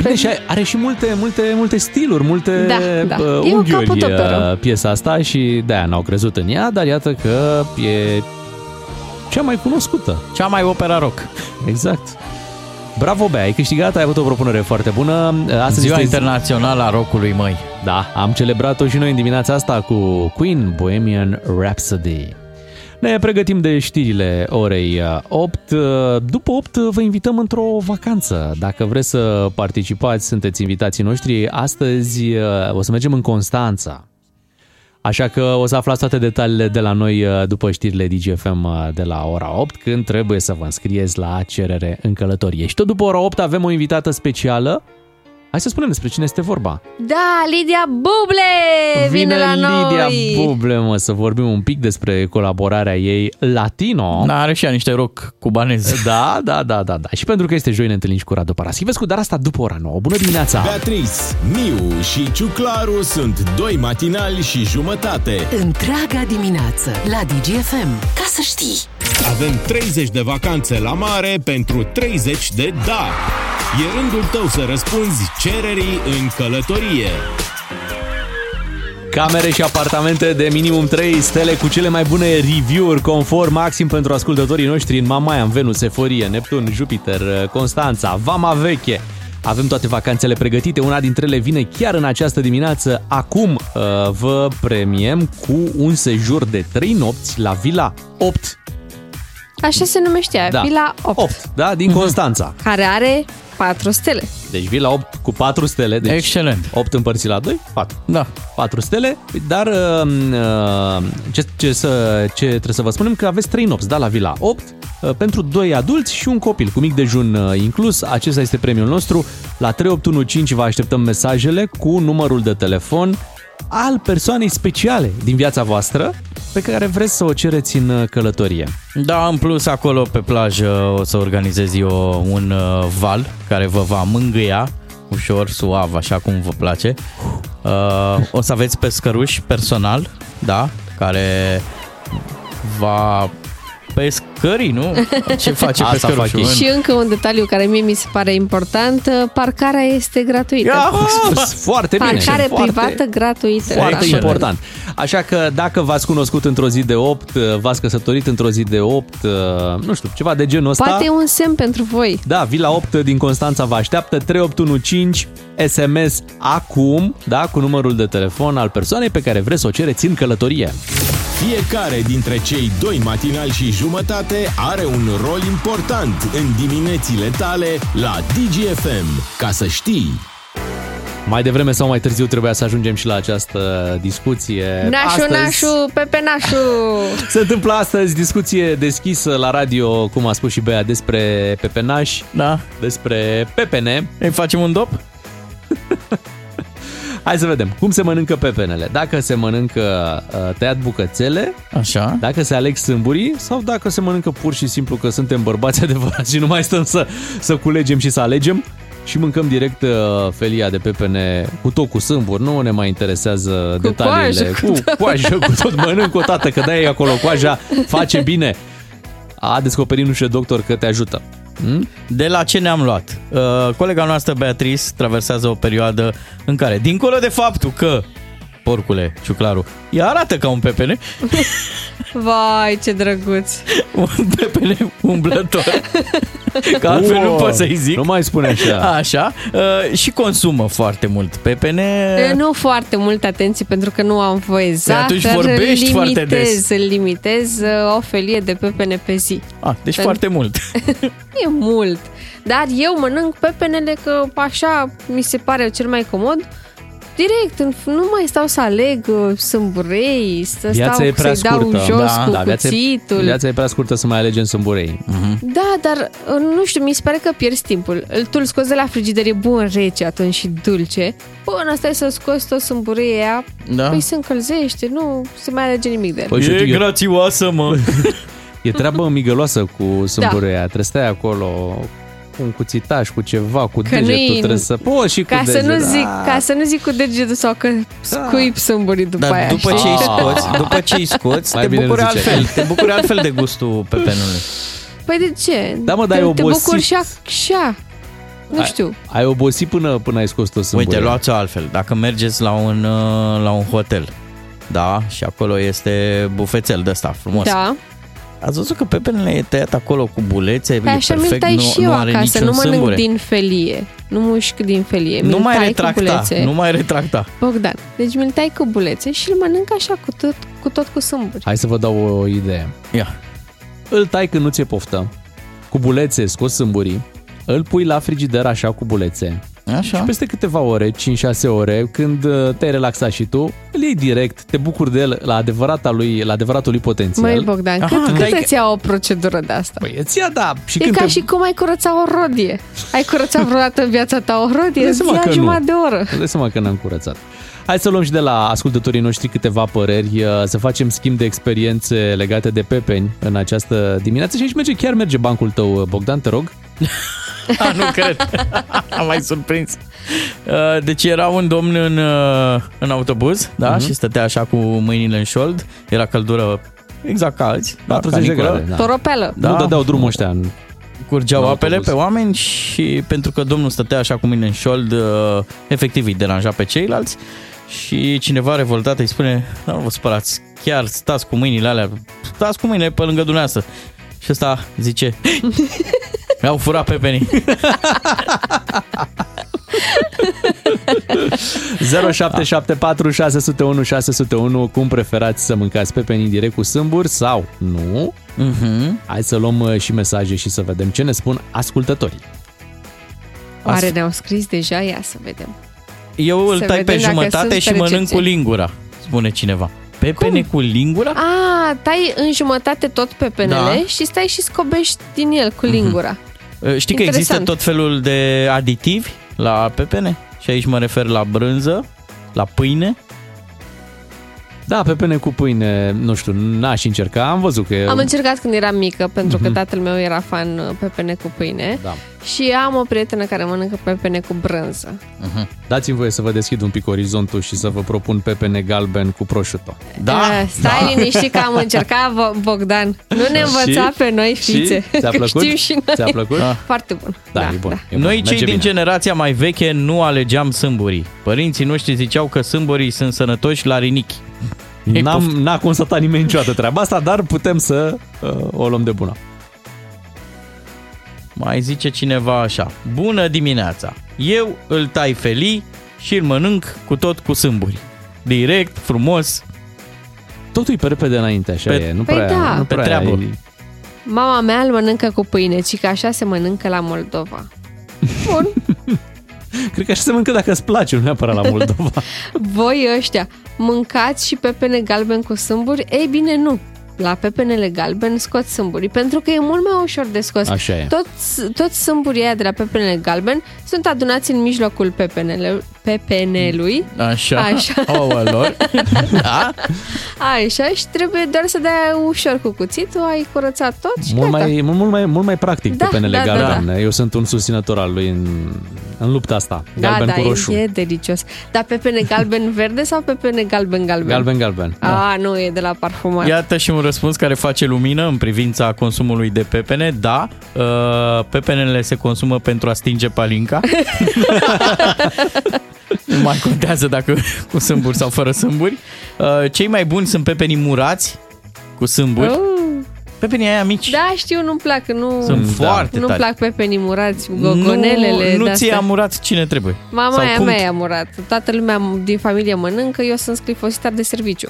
Bine, și are și multe, multe, multe stiluri, multe Da, da. uh, E o unghiuri capodoperă. uh, piesa asta și de-aia n-au crezut în ea, dar iată că e cea mai cunoscută. Cea mai opera rock. Exact. Bravo, Bea, ai câștigat, ai avut o propunere foarte bună. Astăzi Ziua este internațională a rockului, măi. Da, am celebrat-o și noi în dimineața asta cu Queen Bohemian Rhapsody. Ne pregătim de știrile orei uh, 8. Uh, După 8 vă invităm într-o vacanță. Dacă vreți să participați, sunteți invitații noștri. Astăzi uh, o să mergem în Constanța. Așa că o să aflați toate detaliile de la noi uh, după știrile DGFM uh, de la ora 8, când trebuie să vă înscrieți la cerere în călătorie. Și tot după ora 8 avem o invitată specială. Hai să spunem despre cine este vorba. Da, Lidia Buble vine, la noi! Lidia Buble, mă, să vorbim un pic despre colaborarea ei latino. Da, are și ea niște rock cubanez. Da, da, da, da, da. Și pentru că este joi ne întâlnim și cu Radu Paraschivescu, dar asta după ora 9. Bună dimineața! Beatrice, Miu și Ciuclaru sunt doi matinali și jumătate. Întreaga dimineață la DGFM. Ca să știi. Avem 30 de vacanțe la mare pentru 30 de da. E rândul tău să răspunzi cererii în călătorie. Camere și apartamente de minimum 3 stele cu cele mai bune review-uri conform maxim pentru ascultătorii noștri în Mamaia, în Venus, Eforie, Neptun, Jupiter, Constanța, Vama Veche. Avem toate vacanțele pregătite, una dintre ele vine chiar în această dimineață. Acum uh, vă premiem cu un sejur de 3 nopți la Vila 8. Așa se numește ea, Da. Vila 8, 8, da, din Constanța. care are 4 stele. Deci Vila 8 cu 4 stele. Deci Excelent. 8 împărțit la 2, 4. Da. 4 stele, dar uh, uh, ce, ce, să, ce trebuie să vă spunem că aveți 3 nopți, da, la Vila 8, uh, pentru 2 adulți și un copil, cu mic dejun uh, inclus. Acesta este premiul nostru. La 3815 vă așteptăm mesajele cu numărul de telefon al persoanei speciale din viața voastră pe care vreți să o cereți în uh, călătorie. Da, în plus acolo pe plajă o să organizez eu un uh, val care vă va mângâia ușor, suav, așa cum vă place. Uh, o să aveți pescăruși personal, da, care va pescării, nu? Ce face Asta pescărușul? fac ei. în- Și încă un detaliu care mie mi se pare important, uh, parcarea este gratuită. Ia, Spus foarte bine. Parcare foarte, privată gratuită. Foarte Așa. important. Așa că dacă v-ați cunoscut într-o zi de 8, v-ați căsătorit într-o zi de 8, nu știu, ceva de genul ăsta. Poate e un semn pentru voi. Da, Vila 8 din Constanța vă așteaptă 3815 SMS acum, da, cu numărul de telefon al persoanei pe care vreți să o cereți în călătorie. Fiecare dintre cei doi matinali și jumătate are un rol important în diminețile tale la DGFM. Ca să știi... Mai devreme sau mai târziu trebuia să ajungem și la această discuție. Nașu, Astăzi nașu, Pepe Nașu. Se întâmplă astăzi discuție deschisă la radio, cum a spus și Bea, despre pepenaș, Da, despre pepene. îi facem un dop? Hai să vedem cum se mănâncă pepenele. Dacă se mănâncă uh, tăiat bucățele, Așa. dacă se aleg sâmburii sau dacă se mănâncă pur și simplu că suntem bărbați adevărați și nu mai stăm să, să culegem și să alegem și mâncăm direct uh, felia de pepene cu tot cu sâmburi, nu ne mai interesează Cu detaliile. coajă, cu cu coajă, cu tot mănânc o tată, că de-aia e acolo coaja, face bine. A descoperit nu știu doctor că te ajută. Hmm? De la ce ne-am luat? Uh, colega noastră Beatrice traversează o perioadă în care, dincolo de faptul că porcule, ciuclaru. Ea arată ca un pepene, Vai, ce drăguț. un pepene umblător. Că altfel nu Wow, pot să-i zic. Nu mai spune așa. Așa. Uh, și consumă foarte mult pepene. E, Nu foarte multă atenție pentru că nu am voie exact, atunci dar vorbești îl foarte limitez, des. îl limitez uh, o felie de pepene pe zi. Ah, deci Pentru- foarte mult. E mult. Dar eu mănânc pepenele că așa mi se pare cel mai comod. Direct, în- nu mai stau să aleg uh, sâmburei, să Viața stau e prea să-i dau scurtă. jos Da, cu da, viața e, cuțitul. viața e prea scurtă să mai alegem sâmburei. Da, dar uh, nu știu, mi se pare că pierzi timpul. Îl- Tu îl scoți de la frigider, e bun rece atunci și dulce. Până stai să scoți tot sâmbureia aia, Da. păi se încălzește, nu se mai alege nimic de el. Păi, și e eu- grațioasă, mă. E treabă migăloasă Da. cu sâmbureia. Trebuie să stai acolo cu un cuțitaș, cu ceva, cu Că degetul. nu-i- Trebuie să poți și Ca cu să, degetul. nu zic, Da. ca să nu zic cu degetul sau că scuip sâmburii după Dar aia. după știi? ce îi Ah. scoți, după ce îi scoți, Mai te bine nu bucuri ziceai. altfel. Te bucuri altfel de gustul pepenului. Păi de ce? Da, mă, dar te, ai te obosit. bucuri și așa. Nu Ai- știu. Ai obosit până, până ai scos tot sâmburea. Uite, luați-o altfel. Dacă mergeți la un, uh, la un hotel, da, și acolo este bufețel de ăsta frumos. Da. Ați văzut că pepenele e tăiat acolo cu bulețe, Păi e așa mi-l perfect, tai nu, și nu eu are acasă, niciun nu mănânc sâmbure. din felie. Nu mușc din felie. Nu mi-l mai tai cu retracta, bulețe. nu mai retracta. Bogdan. Deci mi-l tai cu bulețe și îl mănânc așa, cu tot cu, tot cu sâmburi. Hai să vă dau o idee. Ia. Îl tai când nu ți-e poftă, cu bulețe scos sâmburii, îl pui la frigider așa cu bulețe. Așa. Și peste câteva ore, 5-6 ore, când uh, te-ai relaxat și tu, îl iei direct, te bucuri de el la, adevărata lui, la adevăratul lui potențial. Măi, Bogdan, Aha, cât, cât dai- îți ia o procedură de asta? Păi îți ia, da. Și e când ca te... și cum ai curăța o rodie. Ai curățat vreodată în viața ta o rodie? Dai Îți seama ia că nu. jumătate de oră. Îți dai seama că n-am curățat. Hai să luăm și de la ascultătorii noștri câteva păreri, uh, să facem schimb de experiențe legate de pepeni în această dimineață și aici merge, chiar merge bancul tău, uh, Bogdan, te rog. Ah, nu cred. Am mai surprins. Uh, Deci era un domn în, uh, în autobuz, da, Mhm. și stătea așa cu mâinile în șold. Era căldură exact ca azi, da, 40 de caniculă. grade, da. Toropeală. Da. Nu dădeau drumul ăștia în... Curgeau În apele autobuz. pe oameni și pentru că domnul stătea așa cu mâinile în șold, uh, efectiv îi deranja pe ceilalți și cineva revoltat îi spune, "Da, nu vă spărați, chiar stați cu mâinile alea, stați cu mâinile pe lângă dumneavoastră. Și ăsta zice, mi-au furat pepenii. 0774 601 601 Cum preferați să mâncați pepenii direct cu sâmburi sau nu? Mhm. Hai să luăm uh, și mesaje și să vedem ce ne spun ascultătorii. Oare ne-au scris deja? Ia să vedem. Eu îl Să tai pe vedem dacă jumătate sunt și pe mănânc recepție. cu lingura, spune cineva. Pepene cu lingura? A, tai în jumătate tot pepenele Da. Mhm. și stai și scobești din el cu lingura. Uh, Știi că există Interesant. tot felul de aditivi la pepene? Și aici mă refer la brânză, la pâine. Da, pepene cu pâine, nu știu, n-aș încerca, am văzut că... Am încercat când eram mică, pentru că tatăl meu era fan uh, pepene cu pâine Mhm. Da. și am o prietenă care mănâncă pepene cu brânză. Dați-mi voie să vă deschid un pic orizontul și să vă propun pepene galben cu prosciutto. Da, Eh, Stai da. liniștit că am încercat, Bo- Bogdan. Nu ne învăța Și? pe noi, Și? fițe. Ți-a că plăcut? Știm și noi. Ți-a plăcut? Ah. Foarte bun. Da, e bun. E bun. Noi Merge cei din bine. generația mai veche nu alegeam sâmburii. Părinții noștri ziceau că sâmburii sunt sănătoși la rinichi. Ei, N-am, poft- n-a constatat nimeni niciodată treaba asta, dar putem să uh, o luăm de bună. Mai zice cineva așa. Bună dimineața! Eu îl tai felii și îl mănânc cu tot cu sâmburi. Direct, frumos. Totul e pe repede înainte, așa Pe- e. Nu Păi prea, da. nu Pe prea treabă. e- Mama mea îl mănâncă cu pâine, ci că așa se mănâncă la Moldova. Bun. Cred că așa se mănâncă dacă îți place, nu neapărat la Moldova. Voi ăștia, mâncați și pepene galben cu sâmburi? Ei bine, nu. La pepenele galben scot sâmburii, pentru că e mult mai ușor de scos. Așa e. Toți, toți sâmburii aia de la pepenele galben sunt adunați în mijlocul pepenele, pepenelui. Așa. Așa. Ouă lor. da? Așa, și trebuie doar să dai ușor cu cuțitul, ai curățat tot și Mult gata. mai, mult, mult, mai, mult mai practic Da, pepenele da, da, galben. Eu sunt un susținător al lui în, în lupta asta. Da, Galben da, cu roșu. e delicios. Dar pepene galben-verde sau pepene galben-galben? Galben, galben. Da. A, nu, e de la parfumat. Iată și un răspuns care face lumină în privința consumului de pepene. Da, uh, pepenele se consumă pentru a stinge palinca. nu mai contează dacă cu sâmburi sau fără sâmburi. Uh, Cei mai buni sunt pepenii murați cu sâmburi. Oh. Pepenii aia mici. Da, știu, nu-mi plac, nu... Sunt foarte Nu-mi tari. plac pepenii murați, gogonelele. Nu, nu de-astea. ți-e amurat cine trebuie. Mama Sau aia cum- mea e amurat. Toată lumea din familie mănâncă, eu sunt sclifositar de serviciu.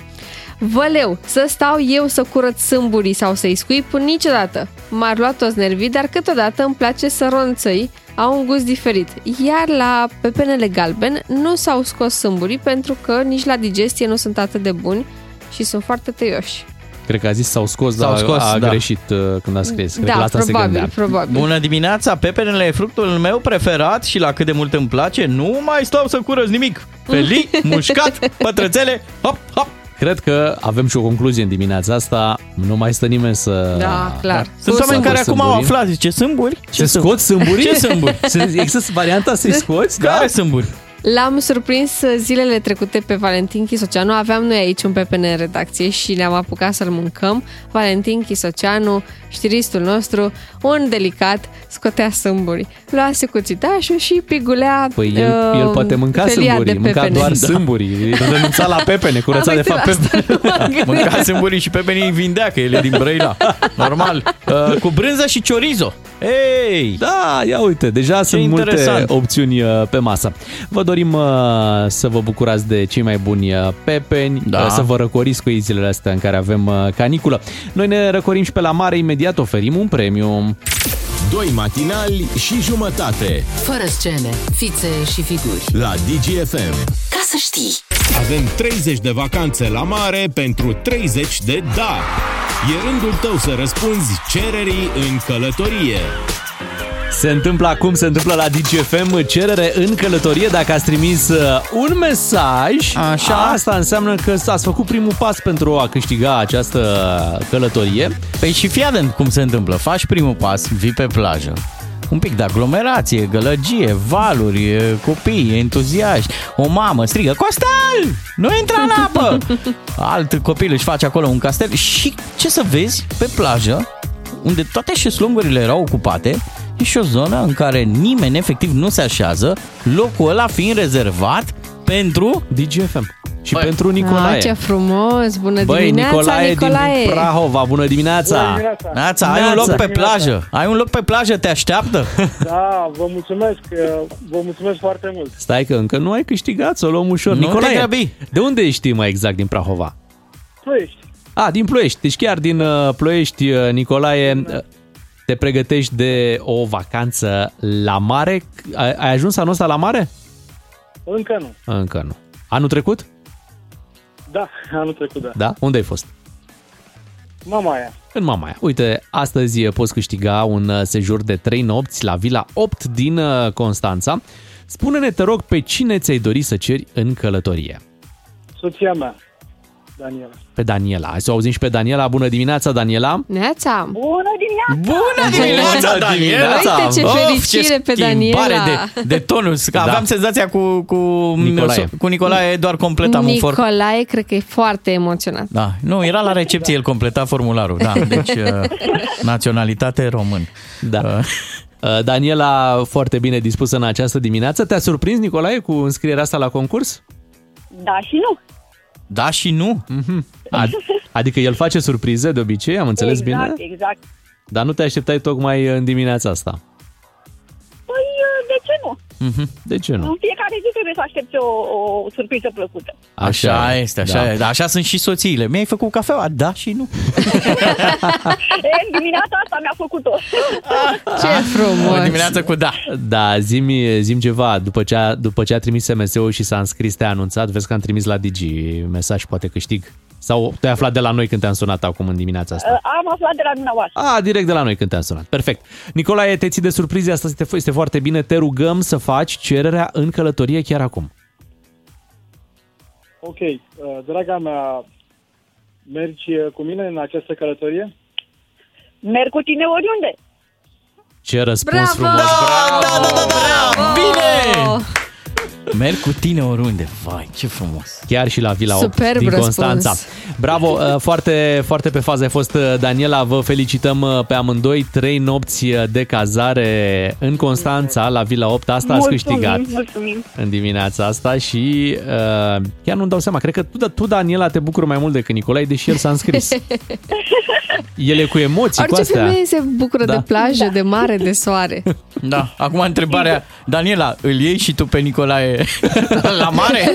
Văleu, să stau eu să curăț sâmburii sau să-i scuip niciodată. M-ar lua toți nervii, dar câteodată îmi place să ronțăi, au un gust diferit. Iar la pepenele galben nu s-au scos sâmburii pentru că nici la digestie nu sunt atât de buni și sunt foarte tăioși. Cred că a zis s-au scos, S-au dar scos, a da. greșit uh, când a scris. Cred că la da, asta se probabil, gândea. probabil. Bună dimineața, pepenele e fructul meu preferat și la cât de mult îmi place, nu mai stau să curăț nimic. Felii, mușcat, pătrățele, hop, hop. Cred că avem și o concluzie în dimineața asta. Nu mai stă nimeni să... Da, clar. Sunt Să oameni care scot acum au sâmburii. aflat, zice, sâmburi? Se scot sâmburii? Ce sâmburi? Se- Există varianta să-i scoți? Da? Care sâmburi? L-am surprins zilele trecute pe Valentin Chisoceanu. Aveam noi aici un pepene în redacție și ne-am apucat să-l mâncăm. Valentin Chisoceanu, știristul nostru, un delicat, scotea sâmburi. Luase cuțitașul și pigulea Păi el, uh, el poate mânca felia sâmburii, de mânca pepene. doar sâmburii. Renunța la pepene, curăța Am de fapt uitat pepene. asta, nu m-am gândit. Mânca sâmburii și pepenii îi vindea, că el e din Brăila. Normal. Uh, cu brânză și chorizo. Ei! Da, ia uite, deja sunt interesant. multe opțiuni uh, pe masă. Vă dorim uh, să vă bucurați de cei mai buni uh, pepeni, Da. uh, să vă răcoriți cu ei zilele astea în care avem uh, caniculă. Noi ne răcorim și pe la mare, imediat oferim un premiu. Doi matinali și jumătate Fără scene, fițe și figuri. la DGFM. Ca să știi. Avem 30 de vacanțe la mare pentru 30 de da. E rândul tău să răspunzi cererii în călătorie. Se întâmplă acum, se întâmplă la DGFM cerere în călătorie. Dacă ați trimis uh, un mesaj, Așa. asta înseamnă că ați făcut primul pas pentru a câștiga această călătorie. Păi și fii atent cum se întâmplă. Faci primul pas, vii pe plajă. Un pic de aglomerație, gălăgie, valuri, e, copii, entuziaști. O mamă strigă, Costel, nu intra în apă! Alt copil își face acolo un castel și ce să vezi pe plajă, unde toate șeslongurile erau ocupate, e și o zonă în care nimeni efectiv nu se așează, locul ăla fiind rezervat pentru DGFM. Și Băi. pentru Nicolae. Ah, ce frumos! Bună Băi, dimineața, Nicolae, Nicolae! din Prahova, bună dimineața! Nața, ai un loc Neața. pe plajă. Ai un loc pe plajă, te așteaptă? Da, vă mulțumesc, uh, vă mulțumesc foarte mult. Stai că încă nu ai câștigat, să o luăm ușor. Nu te Nicolae, grăbi. de unde ești mai exact din Prahova? Ploiești. A, din Ploiești. Deci chiar din uh, Ploiești, uh, Nicolae, uh, te pregătești de o vacanță la mare. Ai, ai ajuns anul ăsta la mare? Încă nu. Încă nu. Anul trecut? Da, anul trecut, da. Da? Unde ai fost? Mama aia. În Mamaia. Uite, astăzi poți câștiga un uh, sejur de 3 nopți la Vila 8 din uh, Constanța. Spune-ne, te rog, pe cine ți-ai dori să ceri în călătorie? Soția mea, Daniela. Pe Daniela. Hai să o auzim și pe Daniela. Bună dimineața, Daniela! Neața! Bună dimineața! Bună dimineața, Bună Daniela! Uite ce Of, fericire pe schimbare Daniela! De, de tonus. Că Da. Aveam senzația cu, cu Nicolae. cu Nicolae doar completam un for... Nicolae cred că e foarte emoționat. Da, nu, era la recepție, el completa formularul. Da, deci uh, naționalitate român. Da. Uh, Uh, Daniela, foarte bine dispusă în această dimineață. Te-a surprins, Nicolae, cu înscrierea asta la concurs? Da și nu. Da și nu. Ad- adică el face surprize de obicei, am înțeles exact, bine? exact. Dar nu te așteptai tocmai în dimineața asta. Păi, de ce nu? Mhm. De ce nu? În fiecare zi trebuie să aștepți o, o surpriză plăcută. Așa, este, așa da. e. Da, așa sunt și soțiile. Mi-ai făcut cafeaua? Da și nu. E, în dimineața asta mi-a făcut-o. Ce frumos! O dimineață cu da. Da, zimi, zim ceva. După ce, a, după ce a trimis SMS-ul și s-a înscris, te-a anunțat, vezi că am trimis la Digi mesaj, poate câștig. Sau te-ai aflat de la noi când te-am sunat acum în dimineața asta? Am aflat de la dumneavoastră. A, direct de la noi când te-am sunat. Perfect. Nicolae, te ții de surprize, asta este, este foarte bine. Te rugăm să faci cererea în călătorie chiar acum. Ok, uh, draga mea, mergi uh, cu mine în această călătorie? Merg cu tine oriunde. Ce răspuns Bravo! frumos! Bravo! Bine! Merg cu tine oriunde. Vai, ce frumos. Chiar și la Vila 8 Superb din răspuns. Constanța. Bravo, uh, foarte, foarte pe fază ai fost, uh, Daniela. Vă felicităm uh, pe amândoi. Trei nopți uh, de cazare în Constanța, la Vila 8. Asta ați Mulțumim, câștigat mulțumim. în dimineața asta și uh, chiar nu-mi dau seama. Cred că tu, tu, Daniela, te bucuri mai mult decât Nicolae, deși el s-a înscris. El e cu emoții, cu Orice astea. femeie se bucură Da. de plajă, de mare, de soare. Da, acum întrebarea, Daniela, îl iei și tu pe Nicolae la mare?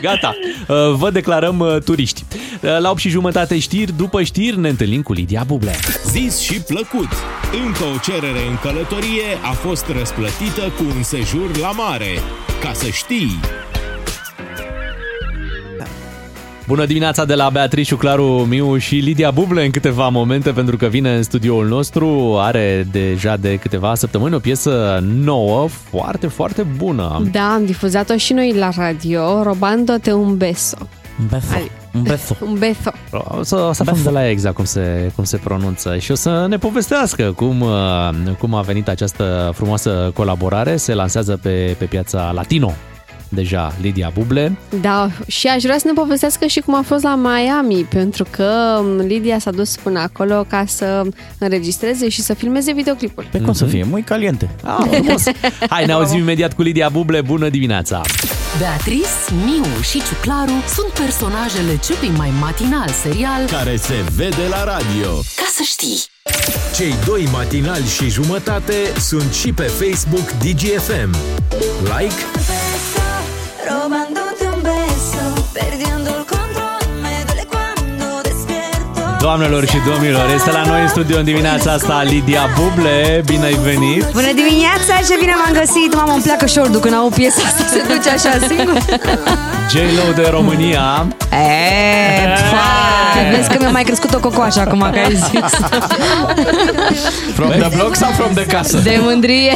Gata, uh, vă declarăm uh, turiști. Uh, La 8 și jumătate știri, după știri ne întâlnim cu Lidia Buble. Zis și plăcut. Încă o cerere în călătorie a fost răsplătită cu un sejur la mare. Ca să știi... Bună dimineața de la Beatrice, Claru, Miu și Lidia Buble în câteva momente pentru că vine în studioul nostru. Are deja de câteva săptămâni o piesă nouă, foarte, foarte bună. Da, am difuzat-o și noi la radio, Robando-te un beso. Un beso. Un beso. Un beso. O să, o să aflăm de la ea exact cum se, cum se pronunță și o să ne povestească cum, uh, cum a venit această frumoasă colaborare. Se lansează pe, pe piața Latino deja Lidia Buble. Da, și aș vrea să ne povestească și cum a fost la Miami, pentru că Lidia s-a dus până acolo ca să înregistreze și să filmeze videoclipul. Pe cum să fie? Muy caliente. Ah, frumos. Hai, ne auzim imediat cu Lidia Buble. Bună dimineața! Beatrice, Miu și Ciuclaru sunt personajele celui mai matinal serial care se vede la radio. Ca să știi. Cei doi matinali și jumătate sunt și pe Facebook DGFM. Like, robar. Doamnelor și domnilor, este la noi în studio în dimineața asta Lidia Buble. Bine ai venit! Bună dimineața, ce bine m-am găsit Mamă, îmi pleacă șordul când au piesa asta Se duce așa singur J-Lo de România. E, fai, Vezi că mi-a mai crescut o cocoașă acum că ai zis From the block sau from the casă? De mândrie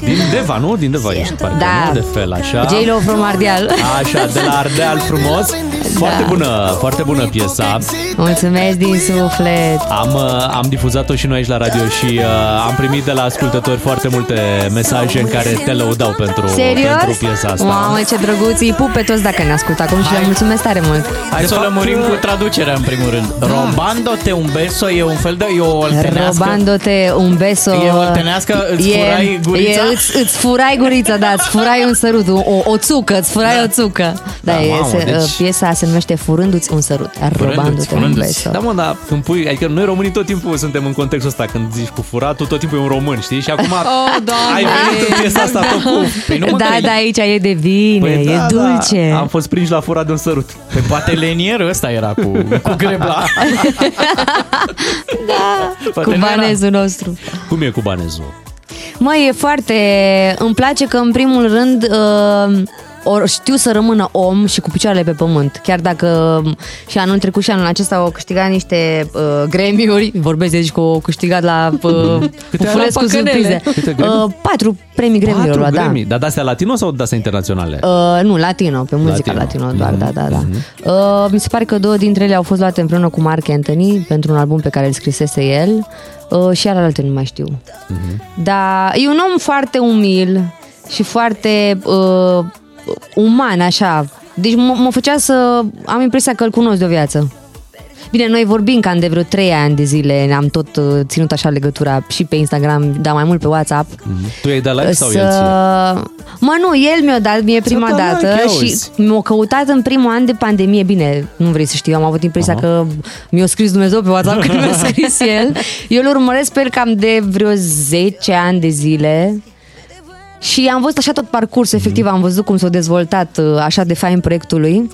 Din Deva, nu? Din Deva ești, parcă, Da. nu? De fel, așa. J-Lo from Ardeal Așa, de la Ardeal frumos. Foarte Da. bună, foarte bună piesa. Mulțumesc din suflet Am, uh, am difuzat-o și noi aici la radio și uh, am primit de la ascultători foarte multe mesaje în care te lăudau pentru, Serios? pentru piesa asta. Mamă, ce drăguț Îi pup pe toți dacă ne ascultă acum și le mulțumesc tare mult Hai să o lămurim cu traducerea în primul rând. Robando-te un beso e un fel de... E o oltenească. Robando-te un beso E oltenească, îți furai gurița? E, îți, îți furai gurița, da, îți furai un sărut O, o țucă, îți furai o țucă Da, Da, e, mamă, se, deci- Piesa se numește Furându-ți un sărut Robando-te un beso Da, mă, dar când pui, adică noi românii tot timpul suntem în contextul ăsta, când zici cu furatul, tot timpul e un român, știi? Și acum Oh, Doamne! ai venit în piesa asta tot cu... Păi nu, mă, Da, că- da, aici e de vine, Păi e da, dulce Da. Am fost prinși la furat de un sărut. Pe poate lenierul ăsta era cu, cu grebla. Cu Poate nu era. banezul nostru Cum e cu banezul? Măi, e foarte... Îmi place că, în primul rând, uh, or, știu să rămână om și cu picioarele pe pământ. Chiar dacă și anul trecut și anul acesta au câștigat niște uh, gremiuri, vorbesc deci că au câștigat la uh, Câte Pufulescu la păcănele? surprize. Câte gremii? Uh, patru premii gremiuri, Patru au luat, da. Grammy. Dar de-astea latino sau de-astea internaționale? Uh, nu, latino, pe muzica Latino. latino, doar, Mhm, da, da, da. Uh, mi se pare că două dintre ele au fost luate împreună cu Mark Anthony pentru un album pe care îl scrisese el uh, și alte nu mai știu. Dar e un om foarte umil și foarte uh, uman, așa. Deci m- mă făcea să am impresia că îl cunosc de o viață. Bine, noi vorbim cam de vreo 3 ani de zile, am tot uh, ținut așa legătura și pe Instagram, dar mai mult pe WhatsApp. Tu ai dat like sau Să... el ție? Mă, nu, el mi-a dat mie prima dat dată like, ia și uzi. m-a căutat în primul an de pandemie. Bine, nu vrei să știi, am avut impresia Aha. că mi-a scris Dumnezeu pe WhatsApp când mi-a scris el. Eu îl urmăresc pe el cam de vreo 10 ani de zile. Și am văzut așa tot parcursul, efectiv, am văzut cum s-a dezvoltat uh, așa de fain proiectul lui.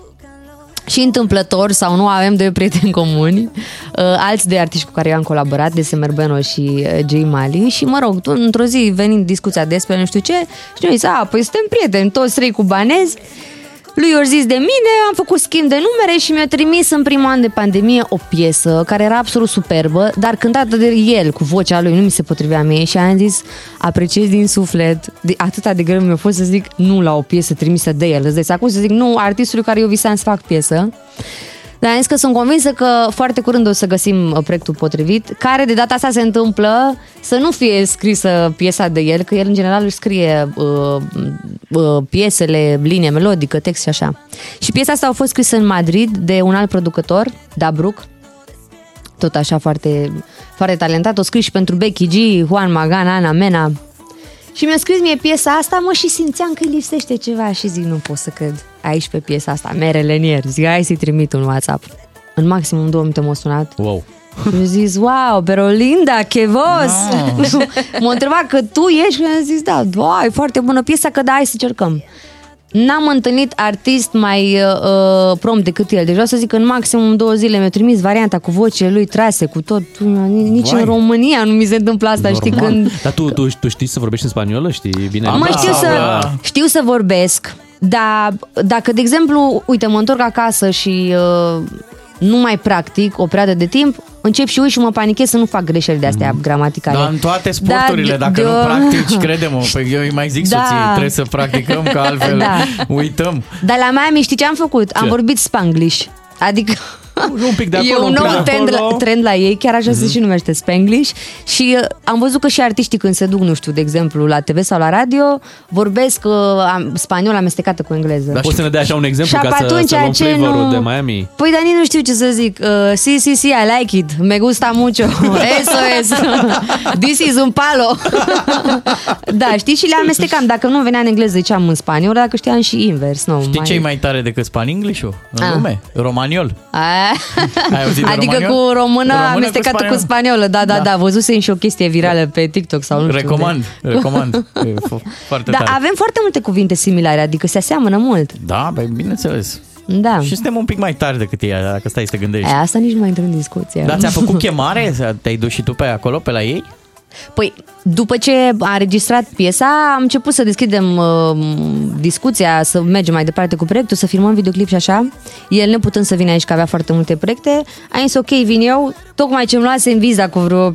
Și întâmplător sau nu avem doi prieteni comuni, uh, alți de artiști cu care eu am colaborat, de Semerbeno și uh, Jay Mali. Și mă rog, tu, într-o zi venind discuția despre nu știu ce și noi zis, a, păi suntem prieteni, toți trei cu banezi, lui i zis de mine, am făcut schimb de numere și mi-a trimis în primul an de pandemie o piesă care era absolut superbă, dar cântată de el, cu vocea lui, nu mi se potrivea mie și am zis, apreciez din suflet, de, atâta de greu mi-a fost să zic nu la o piesă trimisă de el, îți dai acum să zic nu artistului care eu visam să fac piesă. Dar am zis că sunt convinsă că foarte curând o să găsim uh, proiectul potrivit, care de data asta se întâmplă să nu fie scrisă piesa de el, că el în general își scrie uh, uh, piesele, linie melodică, text și așa. Și piesa asta a fost scrisă în Madrid de un alt producător, Dabruc, tot așa foarte, foarte talentat. O scris și pentru Becky G, Juan Magana, Ana Mena. Și mi-a scris mie piesa asta, mă, și simțeam că îi lipsește ceva și zic, nu pot să cred. Aici pe piesa asta, merele în ieri. Zic, hai să-i trimit un WhatsApp. În maximum două minute m-a sunat. Wow. Și mi-a zis, wow, pero linda, que vos! m-a întrebat că tu ești și mi-a zis, da, wow, e foarte bună piesa, că da, hai să încercăm. N-am întâlnit artist mai uh, uh, prompt decât el. Deci vreau să zic că în maximum două zile mi-a trimis varianta cu vocile lui trase, cu tot. Nici Vai. în România nu mi se întâmplă asta, știi, Normal. când... Dar tu, tu, tu știi să vorbești în spaniolă? Știi bine? Mă, știu să, știu să vorbesc, dar dacă, de exemplu, uite, mă întorc acasă și uh, nu mai practic o perioadă de timp, încep și uit și mă panichez să nu fac greșeli de astea gramaticale. Dar în toate sporturile, Da, dacă de- nu de- practici, crede-mă, pe eu îi mai zic Da. soției, trebuie să practicăm, că altfel Da. uităm. Dar la Miami știi ce am făcut? Am Ce? vorbit Spanglish. Adică un pic de e acolo, un un pic nou de trend acolo. la, trend la ei, chiar așa Mhm. se și numește Spanglish și uh, am văzut că și artiștii când se duc, nu știu, de exemplu, la TV sau la radio, vorbesc uh, am, spaniol amestecată cu engleză. Poți să ne dai așa un exemplu Și ca să, atunci să luăm ce flavorul nu- de Miami? Păi, dar nici nu știu ce să zic. Uh, si, si, si, I like it. Me gusta mucho. Eso es. This is un palo. da, știi? Și le amestecam. Dacă nu venea în engleză, ziceam în spaniol, dacă știam și invers. Nu, Știi ce e mai tare decât span English-ul în Ah. lume? Romaniol. A, Ai auzit de adică romaniol? cu română, Română amestecată cu spaniol. spaniolă. Da, da, Da. da. Văzusem și o chestie virală pe TikTok sau nu știu Recomand, unde. recomand. E fo- foarte Da, tare. avem foarte multe cuvinte similare, adică se aseamănă mult. Da, băi, bineînțeles. Da. Și suntem un pic mai tari decât ei, dacă stai să gândești. E, asta nici nu mai intră în discuție. Dar ți-a făcut chemare? Te-ai dus și tu pe acolo, pe la ei? Păi, după ce a înregistrat piesa, am început să deschidem uh, discuția, să mergem mai departe cu proiectul, să filmăm videoclip și așa. El neputând să vină aici, că avea foarte multe proiecte, a zis, ok, vin eu, tocmai ce-mi luasem viza cu vreo 6-7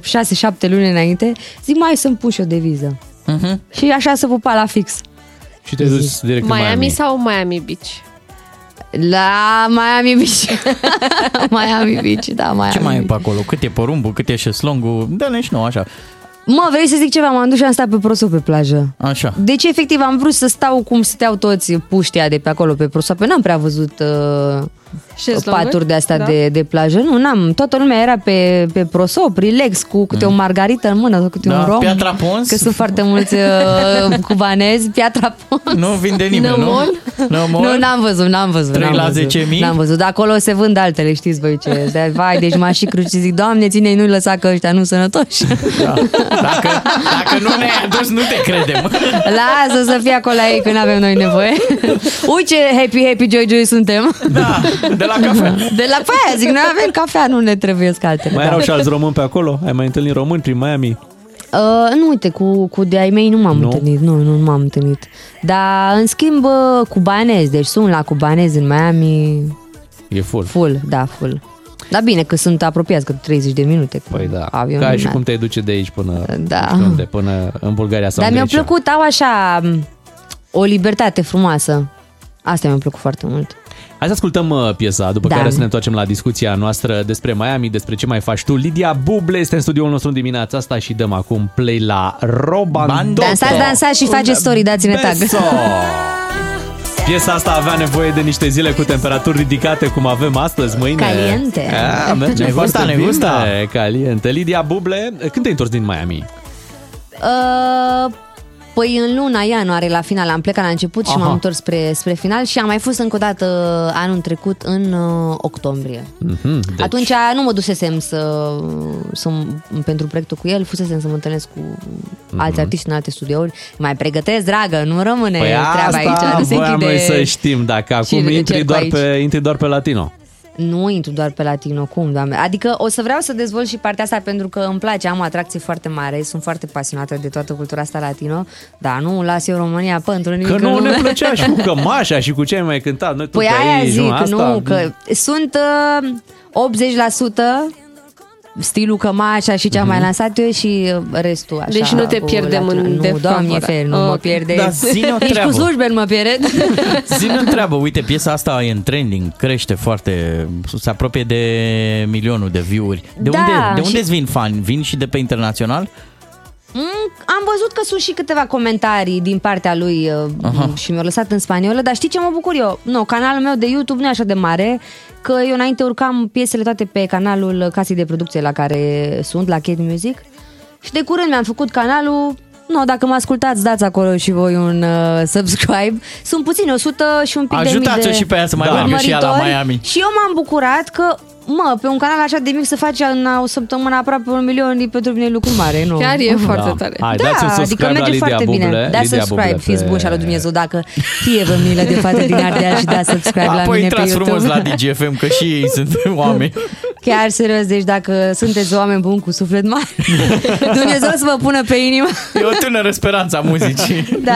luni înainte, zic, mai să-mi pun și o deviză. Uh-huh. Și așa să pupa la fix. Și te-ai dus direct în Miami Miami. sau Miami Beach? La Miami Beach. Miami Beach, da, Miami Ce mai e pe acolo? Cât e porumbul, cât e șeslongul? Dă-ne și nou, așa. Mă, vrei să zic ceva? M-am dus și am stat pe prosop pe plajă. Așa. Deci, efectiv, am vrut să stau cum stăteau toți puștia de pe acolo pe prosoape. N-am prea văzut uh, Șezlonguri? paturi de astea Da. de, de plajă. Nu, n-am. Toată lumea era pe, pe prosop, relax, cu câte o margarită în mână, sau câte Mm. Da, un rom. Piatra Pons? Că sunt foarte mulți uh, cubanezi. Piatra Pons. Nu vinde nimeni, nu? Nămol? Nămol? Nu, n-am văzut, n-am văzut. 3 n-am la văzut. 10.000? N-am văzut, dar acolo se vând altele, știți voi ce. De, vai, deci m-aș și cruci și zic, Doamne, ține nu-i lăsa că ăștia nu sănătoși. Da. Dacă, dacă nu ne-ai adus, nu te credem. Lasă să fie acolo ei când avem noi nevoie. Uite ce happy, happy, joy, joy suntem. Da, de la cafea. De la pe aia, zic, noi avem cafea, nu ne trebuie altele. Mai da. erau și alți români pe acolo? Ai mai întâlnit români prin Miami? Uh, nu, uite, cu, cu de ai mei nu m-am Nu? întâlnit, nu, nu, nu m-am întâlnit. Dar, în schimb, uh, cubanezi, deci sunt la cubanezi în Miami, E full. full, da, full. Dar bine că sunt apropiați, că 30 de minute cu Păi da. avionul. Ca și da. cum te duce de aici până, Da. nu știu unde, până în Bulgaria sau Dar în mi-a Grecia. plăcut, au așa m, o libertate frumoasă. Asta mi-a plăcut foarte mult. Hai să ascultăm uh, piesa, după Da. care să ne întoarcem la discuția noastră despre Miami, despre ce mai faci tu. Lidia Buble este în studioul nostru în dimineața asta și dăm acum play la Robandotto. Dansați, dansați și faceți story, dați-ne tag. Beso! Piesa asta avea nevoie de niște zile cu temperaturi ridicate cum avem astăzi, mâine. Caliente. A, merge Ne foarte gusta, ne bine. gusta. Caliente. Lidia Buble, când te-ai întors din Miami? Uh, păi în luna ianuarie, la final, am plecat la început și Aha. m-am întors spre, spre final și am mai fost încă o dată anul trecut în uh, octombrie. Mhm, Deci. Atunci nu mă dusesem să, să, pentru proiectul cu el, fusesem să mă întâlnesc cu alți artiști în alte studiouri. Mai pregătesc, dragă, nu rămâne Păi treaba asta aici. Nu se voiam închide... noi să știm dacă acum și intri cercul doar, aici. pe, intri doar pe latino. Nu intru doar pe latino, cum, doamne? Adică o să vreau să dezvolt și partea asta pentru că îmi place, am o atracție foarte mare, sunt foarte pasionată de toată cultura asta latino, dar nu las eu România pentru nimic Că în nu lume. ne plăcea și cu cămașa și cu ce ai mai cântat. Noi tot Păi pe aia aici, zic, nu, asta. nu, că sunt uh, 80% stilul cămașa și ce am mai lansat eu și uh, restul așa. Deci nu te cu pierdem latura. în Nu, defavoare. doamne fer, nu mă Ok. pierde. Da, zi-ne o Nici treabă. cu slujbe nu mă pierde. Zi-ne o treabă, uite, piesa asta e în trending, crește foarte, se apropie de milionul de view-uri. De Da, unde, de și- unde îți vin fani? Vin și de pe internațional? Mm, am văzut că sunt și câteva comentarii din partea lui uh, Aha. și mi-au lăsat în spaniolă, dar știi ce mă bucur eu? Nu, canalul meu de YouTube nu e așa de mare, că eu înainte urcam piesele toate pe canalul casei de producție la care sunt, la Kate Music. Și de curând mi-am făcut canalul No, dacă mă ascultați, dați acolo și voi un uh, subscribe. Sunt puțini, 100 și un pic de Ajutați-o mii de și pe ea să mai meargă și ea la urmăritori. Miami. Și eu m-am bucurat că, mă, pe un canal așa de mic să faci în o săptămână aproape un milion, e pentru mine lucru mare, nu? Chiar e foarte Da. tare. Hai, da, dați un subscribe adică merge la Lidia foarte Buble, bine. Da Lidia subscribe, Buble fiți pe- buni și al lui Dumnezeu. Dacă fie vă milă de fată din Ardeal și da subscribe la Apoi mine pe intrați YouTube. frumos la DGFM, că și ei sunt oameni. Chiar serios, deci dacă sunteți oameni buni cu suflet mare, Dumnezeu să vă pună pe inimă. E o tânără speranță a muzicii. Da.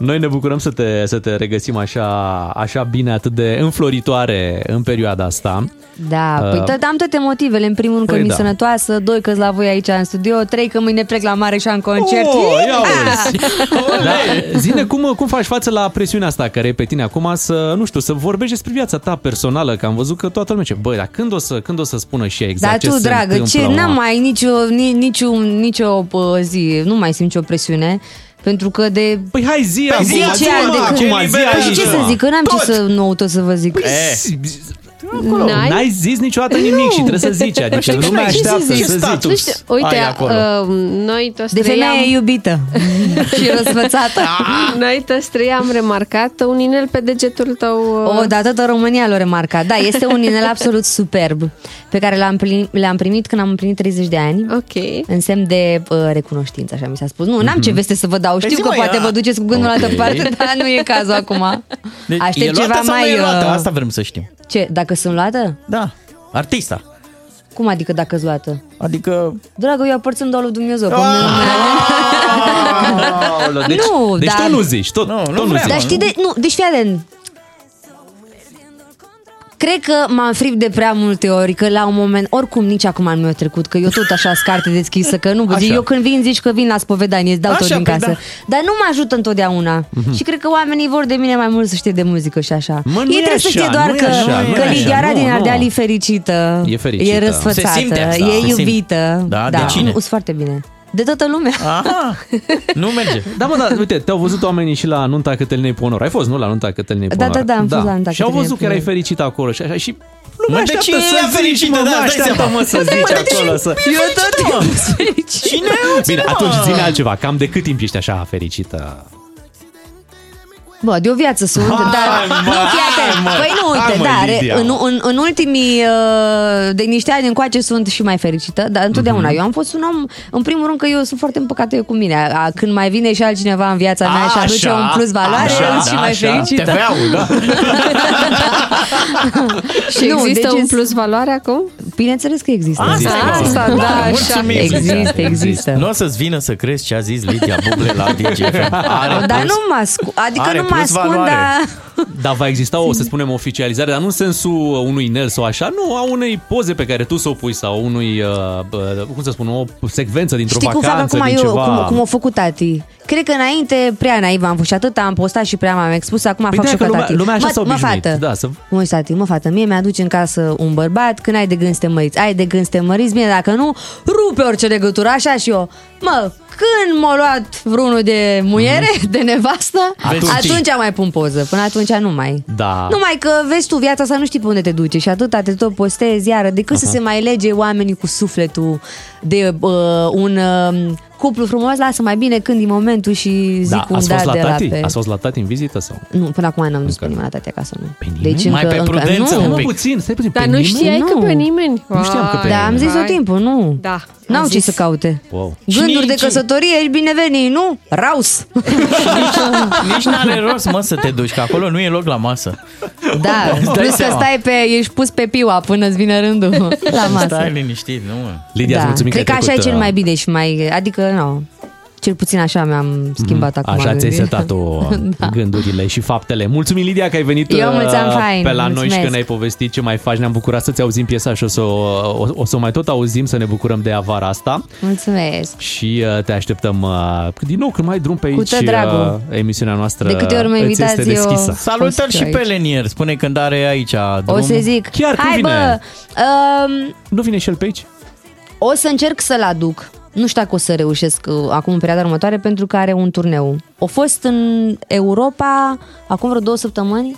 Noi ne bucurăm să te, să te regăsim așa, așa bine, atât de înfloritoare în perioada asta. Da, Uh, păi tot, am toate motivele. În primul rând că păi mi da. sănătoasă, doi că la voi aici în studio, trei că mâine plec la mare și am concert. Oh, ia Ah! uzi. Da, zine cum, cum faci față la presiunea asta care e pe tine acum să, nu știu, să vorbești despre viața ta personală, că am văzut că toată lumea ce, băi, dar când o să, când o să spună și ea exact Dar ce tu, se dragă, ce întâmplă, n-am mă? mai nicio, ni, nicio, nicio uh, zi, nu mai simt nicio presiune. Pentru că de Păi hai zi, Păi acum, zi, zi, ce mă, ani de acum, când? zi Păi și aici, ce să mă. zic, că n-am Tot. ce să nou tot să vă zic. Păi, N-ai? N-ai zis niciodată nimic și trebuie să zici, adică știi lumea ce așteaptă zic? să Ce zici. status? Nu știu, uite, ai acolo? uh, noi toți De trei femeie am, iubită și răsfățată. noi toți trei am remarcat un inel pe degetul tău. uh, O, da, toată România l-a remarcat. Da, este un inel absolut superb pe care l-am, plim- l-am primit când am împlinit 30 de ani. Ok. În semn de uh, recunoștință, așa mi s-a spus. Nu, n-am ce veste să vă dau. Știu Păi zi, că mă, poate ia. vă duceți cu gândul la altă Ok. parte, dar nu e cazul acum. Deci, e Aștept luată ceva sau nu mai... e luată? uh, Asta vrem să știm. Ce, dacă sunt luată? Da, artista. Cum adică dacă sunt luată? Adică... Dragă, eu aparțin doar lui Dumnezeu. pe Ah! mine nu mai- Aoleu, Deci, Nu, deci dar- tot nu zici, tot, Nu, tot nu nu vreau. zici. Dar știi de... Nu, deci fii atent. Cred că m-am fript de prea multe ori, că la un moment, oricum nici acum nu mi-a trecut, că eu tot așa sunt carte deschisă, că nu, Așa. eu când vin zici că vin la spovedanie, îți dau tot Așa, din păi casă. da. Dar nu mă ajută întotdeauna. Și cred că oamenii vor de mine mai mult să știe de muzică și așa. Mă, nu Ei e trebuie să așa, știe doar nu e că, așa, nu că e așa, Lidiara nu, din nu. Ardeal e fericită, E fericită. e răsfățată, Se simte asta, e se simte. iubită. Da, de cine? nu, sunt foarte bine. De toată lumea. Aha, nu merge. Da, mă, da, uite, te-au văzut oamenii și la nunta Cătălinei Ponor. Ai fost, nu? La nunta Cătălinei Da, Ponor. da, da, am fost la nunta Și au Cătălinei văzut că erai Ponor. fericită acolo și așa și Mă, lumea de așteaptă ce să e ea zici, fericită? mă, Da, mă, îți dai așteaptă, seama. mă, să zici acolo. Să... Eu tot timpul sunt fericită. Cine? Bine, atunci zine altceva. Cam de cât timp ești așa fericită? Bă, de o viață sunt, dar mă, nu, fii atent. hai, mă. Păi nu, uite, Hai, mă, da, Lidia. în, în, în ultimii, uh, de niște ani încoace sunt și mai fericită, dar întotdeauna. Mhm. Eu am fost un om, în primul rând că eu sunt foarte împăcată eu cu mine. A, când mai vine și altcineva în viața mea și aduce Așa, un plus valoare, așa, eu sunt și da, mai așa. fericită. TV-ul, da. Și Nu, există deci un e- plus valoare acum? Bineînțeles că există. Asta, Asta, da, așa. Mulțumim. Există, există. Nu o să-ți vină să crezi ce a zis Lidia Buble la DGFM. Are Dar plus. nu mă ascund, adică Are nu mă plus ascund, valoare. dar... Dar va exista o, să spunem, oficializare, dar nu în sensul unui inel sau așa, nu, a unei poze pe care tu să o pui sau unui, uh, uh, cum să spun, o secvență dintr-o Știi cum fac vacanță, acum din eu, ceva... cum, cum o făcut tati? Cred că înainte prea naiv am fost și atât am postat și prea m-am expus, acum Păi fac de-aia și eu că ca lumea- tati. lumea așa mă, s-a mă, obișnuit, fată, da, să- mă, tati, mă, fată, mie mi-aduci în casă un bărbat când ai de gând să te măriți. Ai de gând să te măriți, bine, dacă nu, rupe orice legătură, așa și eu. Mă, când m-a luat vreunul de muiere, de nevastă, Veți atunci, ști. mai pun poză. Până atunci nu mai. Da. Numai că vezi tu viața asta nu știi pe unde te duce și atâta te tot postezi iară, decât să se mai lege oamenii cu sufletul de uh, un uh, cuplu frumos, lasă mai bine când e momentul și zic Da, un ați da fost la de la tati? pe... Ați fost la tati în vizită sau? Nu, până acum n-am dus pe nimeni la tati acasă, nu. Pe nimeni? Deci Mai încă, pe încă, prudență nu. un Mă, pic. puțin, stai puțin, Dar pe nu nimeni? știai că Nu. pe nimeni? Nu știam că pe Vai, Da, am zis tot vai. timpul, nu. Da. N-au am ce zis. să caute. Wow. Gânduri Cine- de cine- căsătorie, ești binevenit, nu? Raus! Nici n-are rost, mă, să te duci, că acolo nu e loc la masă. Da, Îți dai plus că seama. stai pe, ești pus pe piua până îți vine rândul la masă. Stai liniștit, nu mă. Lidia, îți da. mulțumim Cred că că ai așa e trecut, cel uh, mai bine și mai... Adică, nu. Cel puțin așa mi-am schimbat acum. Mhm. Așa ți-ai gândirea. setat-o gândurile și faptele. Mulțumim, Lidia, că ai venit Eu uh, mulțumesc, fain, pe la noi și mulțumesc. că ne-ai povestit ce mai faci. Ne-am bucurat să-ți auzim piesa și o să o, o, o să o mai tot auzim, să ne bucurăm de ea vara asta. Mulțumesc. Și uh, te așteptăm uh, din nou când mai ai drum pe Cu aici. tot dragul. uh, emisiunea noastră De câte ori mă îți invitați, este eu- deschisă. Salutări Fost și aici. pe Lenier. Spune când are aici drum. O să zic, Chiar când hai vine? bă, um, Nu vine și el pe aici? o să încerc să-l aduc. Nu știu dacă o să reușesc uh, acum în perioada următoare pentru că are un turneu. O fost în Europa acum vreo două săptămâni,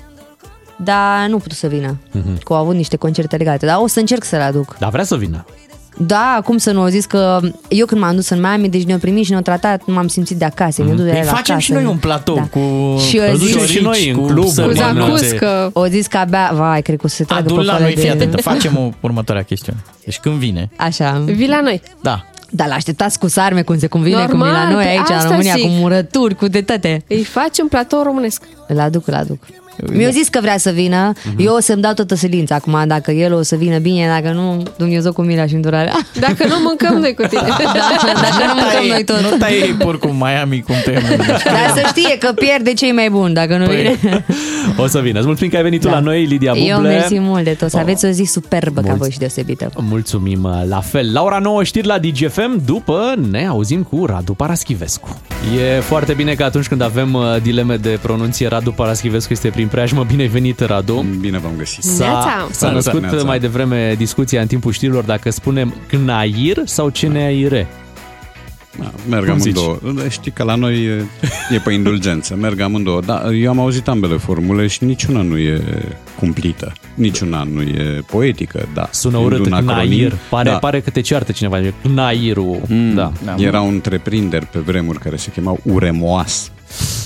dar nu putut să vină. Mhm. Că au avut niște concerte legate, dar o să încerc să-l aduc. Dar vrea să vină. Da, cum să nu, au zis că eu când m-am dus în Miami, deci ne-au primit și ne-au tratat, m-am simțit de acasă, ne-au dus de Păi la facem acasă. și noi un platou Da. cu Și eu zic- șorici, și noi în cu club, sămănuțe. O zis că abia, vai, cred că o să se tragă Adu pe la afară noi, de... fii atentă, facem o următoarea chestiune. Deci când vine, Așa. Vii la noi. da, Dar l-așteptați cu sarme, cum se convine, cum e la Normal, noi pe aici, în asta România, zic. cu murături, cu de toate. Îi facem platou românesc. Îl aduc, îl aduc. Mi-a zis că vrea să vină, eu o să-mi dau toată silința acum, dacă el o să vină bine, dacă nu, Dumnezeu cu mila și îndurarea. Dacă nu mâncăm noi cu tine. dacă nu mâncăm noi tot. nu tai porcul în Miami cum te Dar să știe că pierde cei mai buni, dacă nu Păi, vine. O să vină. Îți mulțumim că ai venit tu la noi, Lidia Buble. Eu mersi mult de tot, să aveți o zi superbă ca Mulți- voi și deosebită. Mulțumim uh, la fel. La ora 9 știri la DGFM, după ne auzim cu Radu Paraschivescu. E foarte bine că atunci când avem uh, dileme de pronunție, Radu Paraschivescu este prin preajmă. Bine ai venit, Radu. Bine v-am găsit. S-a, Neața. s-a născut Neața. mai devreme discuția în timpul știrilor dacă spunem Cnair sau Ceneaire. Da, merg Cum zici? amândouă. Știi că la noi e, e pe indulgență, merg amândouă. Da, eu am auzit ambele formule și niciuna nu e cumplită. Niciuna nu e poetică, da. Sună Fiind urât, un acronim, Cnair. Pare, da. pare că te ceartă cineva. Cnairul. Mm, Da. Erau întreprinderi pe vremuri care se chemau Uremoas,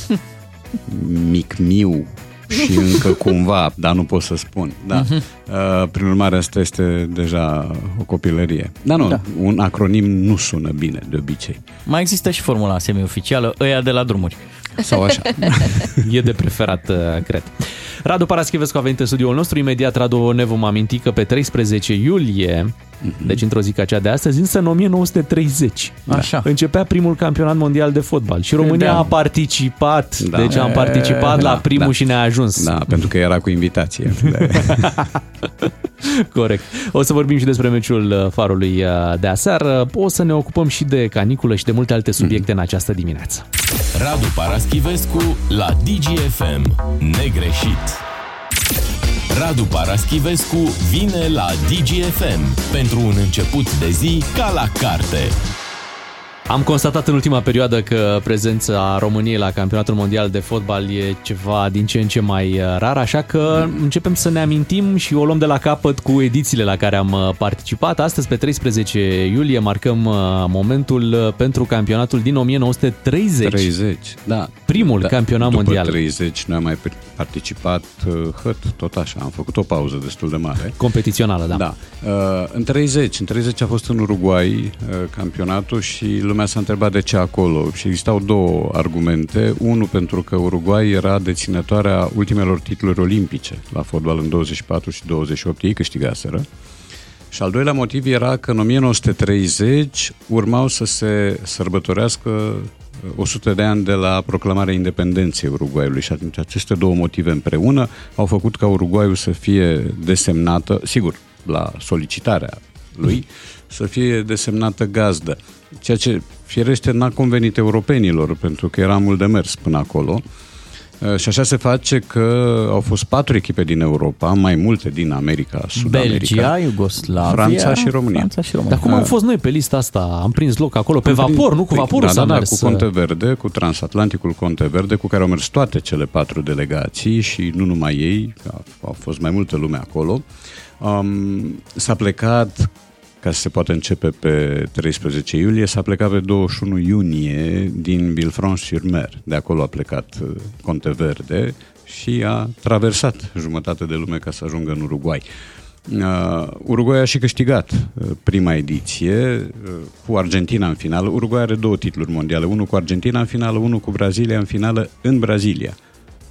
Micmiu și încă cumva, dar nu pot să spun. Da. Mhm. Uh, prin urmare, asta este deja o copilărie. Dar nu, Da. un acronim nu sună bine de obicei. Mai există și formula semi-oficială, ăia de la drumuri. Sau așa. E de preferat, uh, cred. Radu Paraschivescu a venit în studioul nostru. Imediat, Radu, ne vom aminti că pe 13 iulie, deci într-o zi ca cea de astăzi, însă în 1930, Așa. începea primul campionat mondial de fotbal. Și România Da. a participat, Da. deci am participat la Da, primul da. și ne-a ajuns. Da, pentru că era cu invitație. Corect. O să vorbim și despre meciul uh, Farului uh, de aseară. O să ne ocupăm și de caniculă și de multe alte subiecte în această dimineață. Radu Paraschivescu la DGFM. Negreșit. Radu Paraschivescu vine la DGFM pentru un început de zi ca la carte. Am constatat în ultima perioadă că prezența României la campionatul mondial de fotbal e ceva din ce în ce mai uh, rar, așa că începem să ne amintim și o luăm de la capăt cu edițiile la care am uh, participat. Astăzi, pe 13 iulie, marcăm uh, momentul uh, pentru campionatul din 1930. 30, da. Primul da, campionat după mondial. 30 noi am mai participat uh, hăt, tot așa. Am făcut o pauză destul de mare. Competițională, da. Da. Uh, în 30, în 30 a fost în Uruguay uh, campionatul și lumea s-a întrebat de ce acolo. Și existau două argumente. Unul pentru că Uruguay era deținătoarea ultimelor titluri olimpice la fotbal în 24 și 28, ei câștigaseră. Și al doilea motiv era că în 1930 urmau să se sărbătorească uh, 100 de ani de la proclamarea independenței Uruguayului și atunci aceste două motive împreună au făcut ca Uruguayul să fie desemnată, sigur, la solicitarea lui, să fie desemnată gazdă. Ceea ce firește n-a convenit europenilor, pentru că era mult de mers până acolo. Uh, Și așa se face că au fost patru echipe din Europa, mai multe din America, Sud-America. Belgia, Iugoslavia, Franța și România. Franța și România. Dar cum am fost noi pe lista asta? Am prins loc acolo, pe Am prins- vapor, nu cu Păi, vaporul da, s-a da, da, mers. cu Conte Verde, cu Transatlanticul Conte Verde, cu care au mers toate cele patru delegații și nu numai ei, a, a fost mai multă lume acolo. Um, s-a plecat ca să se poată începe pe 13 iulie, s-a plecat pe 21 iunie din Villefranche-sur-Mer. De acolo a plecat uh, Conte Verde și a traversat jumătate de lume ca să ajungă în Uruguay. Uh, Uruguay a și câștigat uh, prima ediție uh, cu Argentina în finală. Uruguay are două titluri mondiale, unul cu Argentina în finală, unul cu Brazilia în finală în Brazilia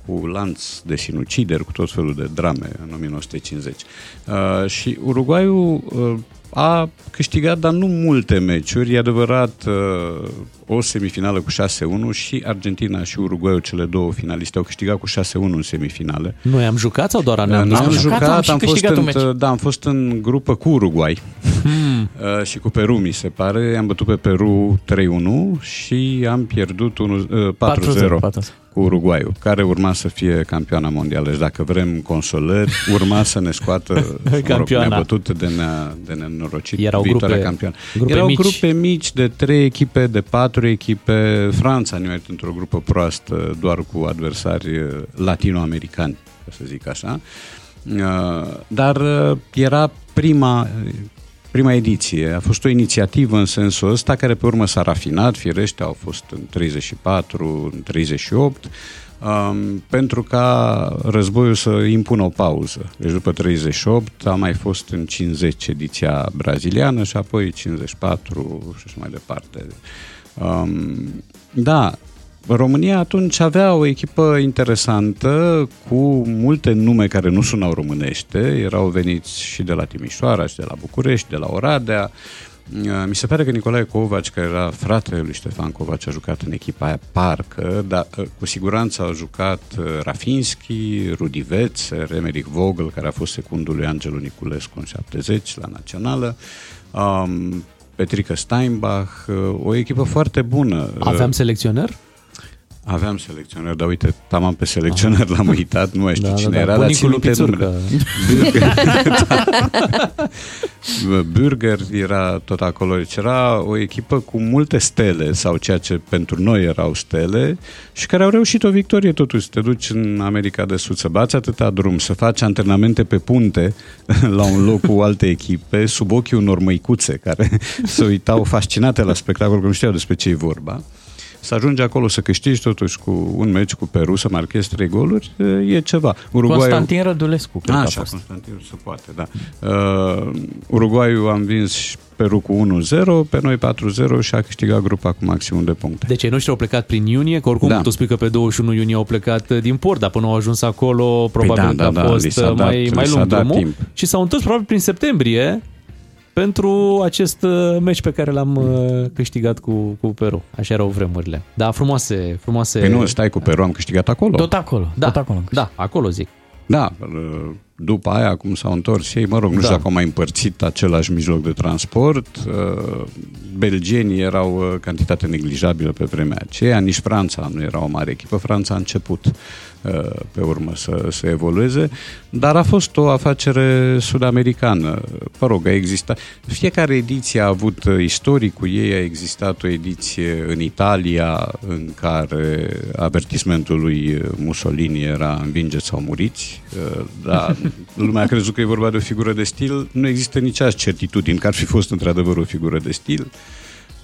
cu lanț de sinucideri, cu tot felul de drame în 1950. Uh, și Uruguayul uh, a câștigat, dar nu multe meciuri. E adevărat, uh, o semifinală cu 6-1 și Argentina și Uruguay, cele două finaliste, au câștigat cu 6-1 în semifinale. Noi am jucat sau doar ne-am N-am dus? jucat, am și am fost, câștigat un meci. în, da, am fost în grupă cu Uruguay Hmm. uh, și cu Peru, mi se pare. Am bătut pe Peru 3-1 și am pierdut 1, uh, 4-0 cu Uruguayul, care urma să fie campioana mondială. Deci dacă vrem consolări, urma să ne scoată mă rog, Campioana. ne-a bătut de, ne de nenorocit Erau viitoarea grupe- campioană. grupe Erau mici. grupe mici de trei echipe, de patru echipe. Franța ne într-o grupă proastă, doar cu adversari uh, latinoamericani, ca să zic așa. Uh, Dar uh, era prima prima ediție. A fost o inițiativă în sensul ăsta care pe urmă s-a rafinat, firește, au fost în 34, în 38, um, pentru ca războiul să impună o pauză. Deci după 38 a mai fost în 50 ediția braziliană și apoi 54 și așa mai departe. Um, da, România atunci avea o echipă interesantă cu multe nume care nu sunau românește, erau veniți și de la Timișoara și de la București, de la Oradea. Uh, Mi se pare că Nicolae Covaci, care era fratele lui Ștefan Covaci, a jucat în echipa aia, parcă, dar uh, cu siguranță au jucat uh, Rafinski, Rudi Vețer, Emeric Vogel, care a fost secundul lui Angelu Niculescu în 70 la Națională, um, Petrică Steinbach, uh, o echipă foarte bună. Aveam selecționer? Aveam selecționer, dar uite, tamam pe selecționer l-am uitat, nu mai știu Da, cine da, da. era, dar țin Bunicul minte lui numele. Pițurcă. Da. Burger era tot acolo, deci era o echipă cu multe stele, sau ceea ce pentru noi erau stele, și care au reușit o victorie totuși. Să te duci în America de Sud, să bați atâta drum, să faci antrenamente pe punte la un loc cu alte echipe, sub ochii unor măicuțe care se uitau fascinate la spectacol, că nu știau despre ce e vorba. Să ajungi acolo să câștigi totuși cu un meci cu Peru, să marchezi trei goluri, e ceva. Uruguay Constantin Rădulescu, cred că a Așa, fost. Constantin se poate, da. Uh, Uruguayul am vins și Peru cu 1-0, pe noi 4-0 și a câștigat grupa cu maximum de puncte. Deci ei noștri au plecat prin iunie, că oricum Da. tu spui că pe 21 iunie au plecat uh, din port, dar până au ajuns acolo, probabil da, că da, a da, li fost s-a uh, dat- mai, li mai s-a lung dat drumul timp. și s-au întors probabil prin septembrie pentru acest uh, meci pe care l-am uh, câștigat cu, cu Peru. Așa erau vremurile. Da, frumoase, frumoase... Păi nu, stai cu Peru, am câștigat acolo. Tot acolo, Da, tot acolo. da, acolo zic. Da, uh, după aia cum s-au întors ei, mă rog, nu Da. știu dacă au mai împărțit același mijloc de transport. Uh, Belgenii erau uh, cantitate neglijabilă pe vremea aceea, nici Franța nu era o mare echipă. Franța a început uh, pe urmă să, să evolueze, dar a fost o afacere sud-americană. Mă rog, a existat. Fiecare ediție a avut uh, istoricul ei, a existat o ediție în Italia în care avertismentul lui Mussolini era învingeți sau muriți, uh, dar lumea a crezut că e vorba de o figură de stil. Nu există nici azi certitudini că ar fi fost într-adevăr o figură de stil.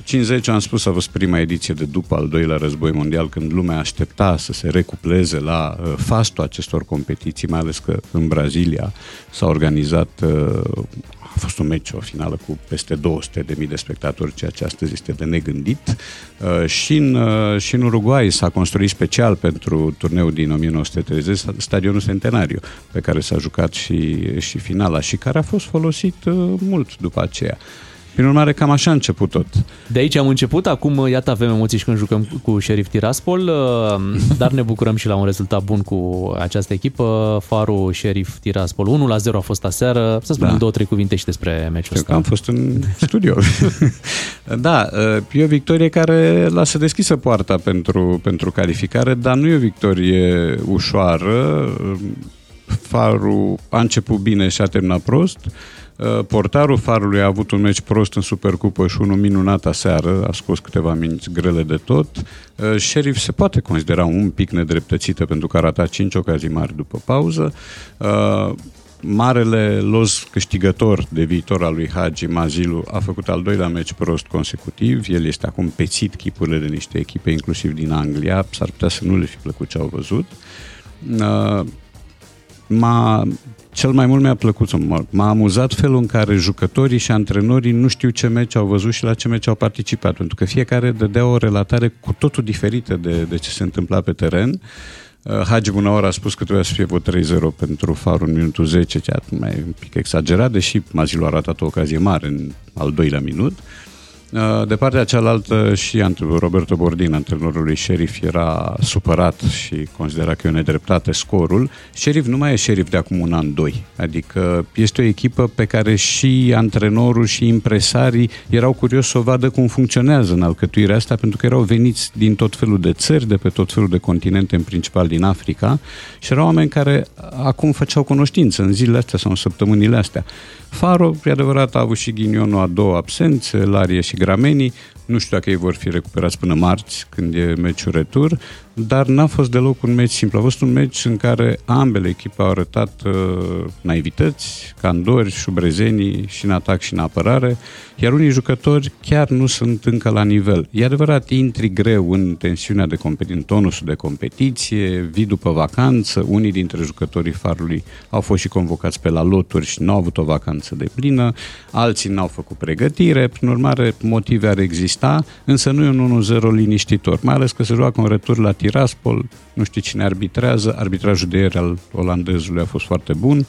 50, am spus, a fost prima ediție de după al doilea război mondial, când lumea aștepta să se recupleze la uh, fastul acestor competiții, mai ales că în Brazilia s-a organizat, uh, a fost un meci, o finală cu peste 200 de mii de spectatori, ceea ce astăzi este de negândit. Uh, și, în, uh, și în Uruguay s-a construit special pentru turneul din 1930 stadionul Centenariu, pe care s-a jucat și, și finala și care a fost folosit uh, mult după aceea. Prin urmare, cam așa a început tot. De aici am început, acum iată avem emoții și când jucăm cu Sheriff Tiraspol, uh, dar ne bucurăm și la un rezultat bun cu această echipă. Farul Sheriff Tiraspol 1 la 0 a fost aseară. Să spunem Da. două, trei cuvinte și despre meciul Știu ăsta. că am fost în studio. da, e o victorie care lasă deschisă poarta pentru, pentru calificare, dar nu e o victorie ușoară. Farul a început bine și a terminat prost. Portarul Farului a avut un meci prost în Supercupă și unul minunat aseară, a scos câteva minți grele de tot. Sheriff se poate considera un pic nedreptățită pentru că a ratat 5 ocazii mari după pauză. Marele los câștigător de viitor al lui Hagi, Mazilu, a făcut al doilea meci prost consecutiv. El este acum pețit chipurile de niște echipe, inclusiv din Anglia. S-ar putea să nu le fi plăcut ce au văzut. Uh, m-a, cel mai mult mi-a plăcut, sau mă- m-a amuzat felul în care jucătorii și antrenorii nu știu ce meci au văzut și la ce meci au participat, pentru că fiecare dădea o relatare cu totul diferită de, de ce se întâmpla pe teren. Uh, Hagi Bunaor a spus că trebuia să fie vreo 3-0 pentru Farul în minutul 10, ceea ce mai e un pic exagerat, deși Mazilu a ratat o ocazie mare în al doilea minut. Uh, De partea cealaltă și antr- Roberto Bordin, antrenorul lui Sheriff, era supărat și considera că e o nedreptate scorul. Sheriff nu mai e Sheriff de acum un an, doi. Adică este o echipă pe care și antrenorul și impresarii erau curioși să o vadă cum funcționează în alcătuirea asta, pentru că erau veniți din tot felul de țări, de pe tot felul de continente, în principal din Africa, și erau oameni care acum făceau cunoștință în zilele astea sau în săptămânile astea. Faro, e adevărat, a avut și ghinionul a două absențe, Larie și Gramenii. Nu știu dacă ei vor fi recuperați până marți, când e meciul retur, dar n-a fost deloc un meci simplu. A fost un meci în care ambele echipe au arătat uh, naivități, candori, șubrezenii și în atac și în apărare, iar unii jucători chiar nu sunt încă la nivel. E adevărat, intri greu în tensiunea de competiție, în tonusul de competiție, vii după vacanță, unii dintre jucătorii farului au fost și convocați pe la loturi și nu au avut o vacanță de plină, alții n-au făcut pregătire, prin urmare motive ar exista, însă nu e un 1-0 liniștitor, mai ales că se joacă un retur la Tiraspol, nu știu cine arbitrează, arbitrajul de ieri al olandezului a fost foarte bun,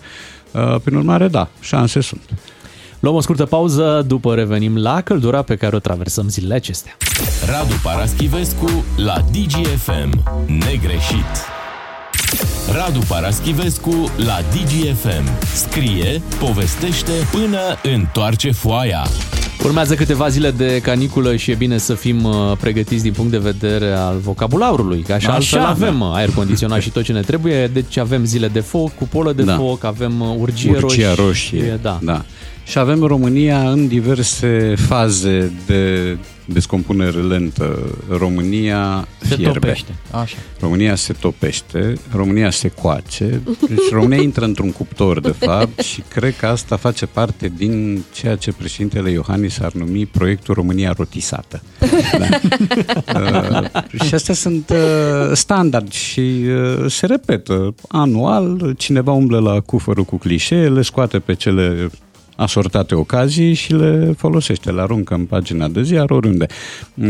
Uh, prin urmare, da, șanse sunt. Luăm o scurtă pauză, după revenim la căldura pe care o traversăm zilele acestea. Radu Paraschivescu la DGFM. Negreșit. Radu Paraschivescu la DGFM. Scrie, povestește până întoarce foaia. Urmează câteva zile de caniculă și e bine să fim uh, pregătiți din punct de vedere al vocabularului, că așa, Așa, altfel da. avem uh, aer condiționat și tot ce ne trebuie, deci avem zile de foc, cu polă de Da. foc, avem uh, urgie, Urgia roșie, roșie. Da. da. Și avem România în diverse faze de descompunere lentă. România Se fierbe. topește. Așa. România se topește, România se coace, deci România intră într-un cuptor, de fapt, și cred că asta face parte din ceea ce președintele Iohannis ar numi proiectul România rotisată. Da. uh, și astea sunt uh, standard și uh, se repetă anual, cineva umblă la cufărul cu clișee, le scoate pe cele asortate ocazii și le folosește, le aruncă în pagina de ziar oriunde. Uh,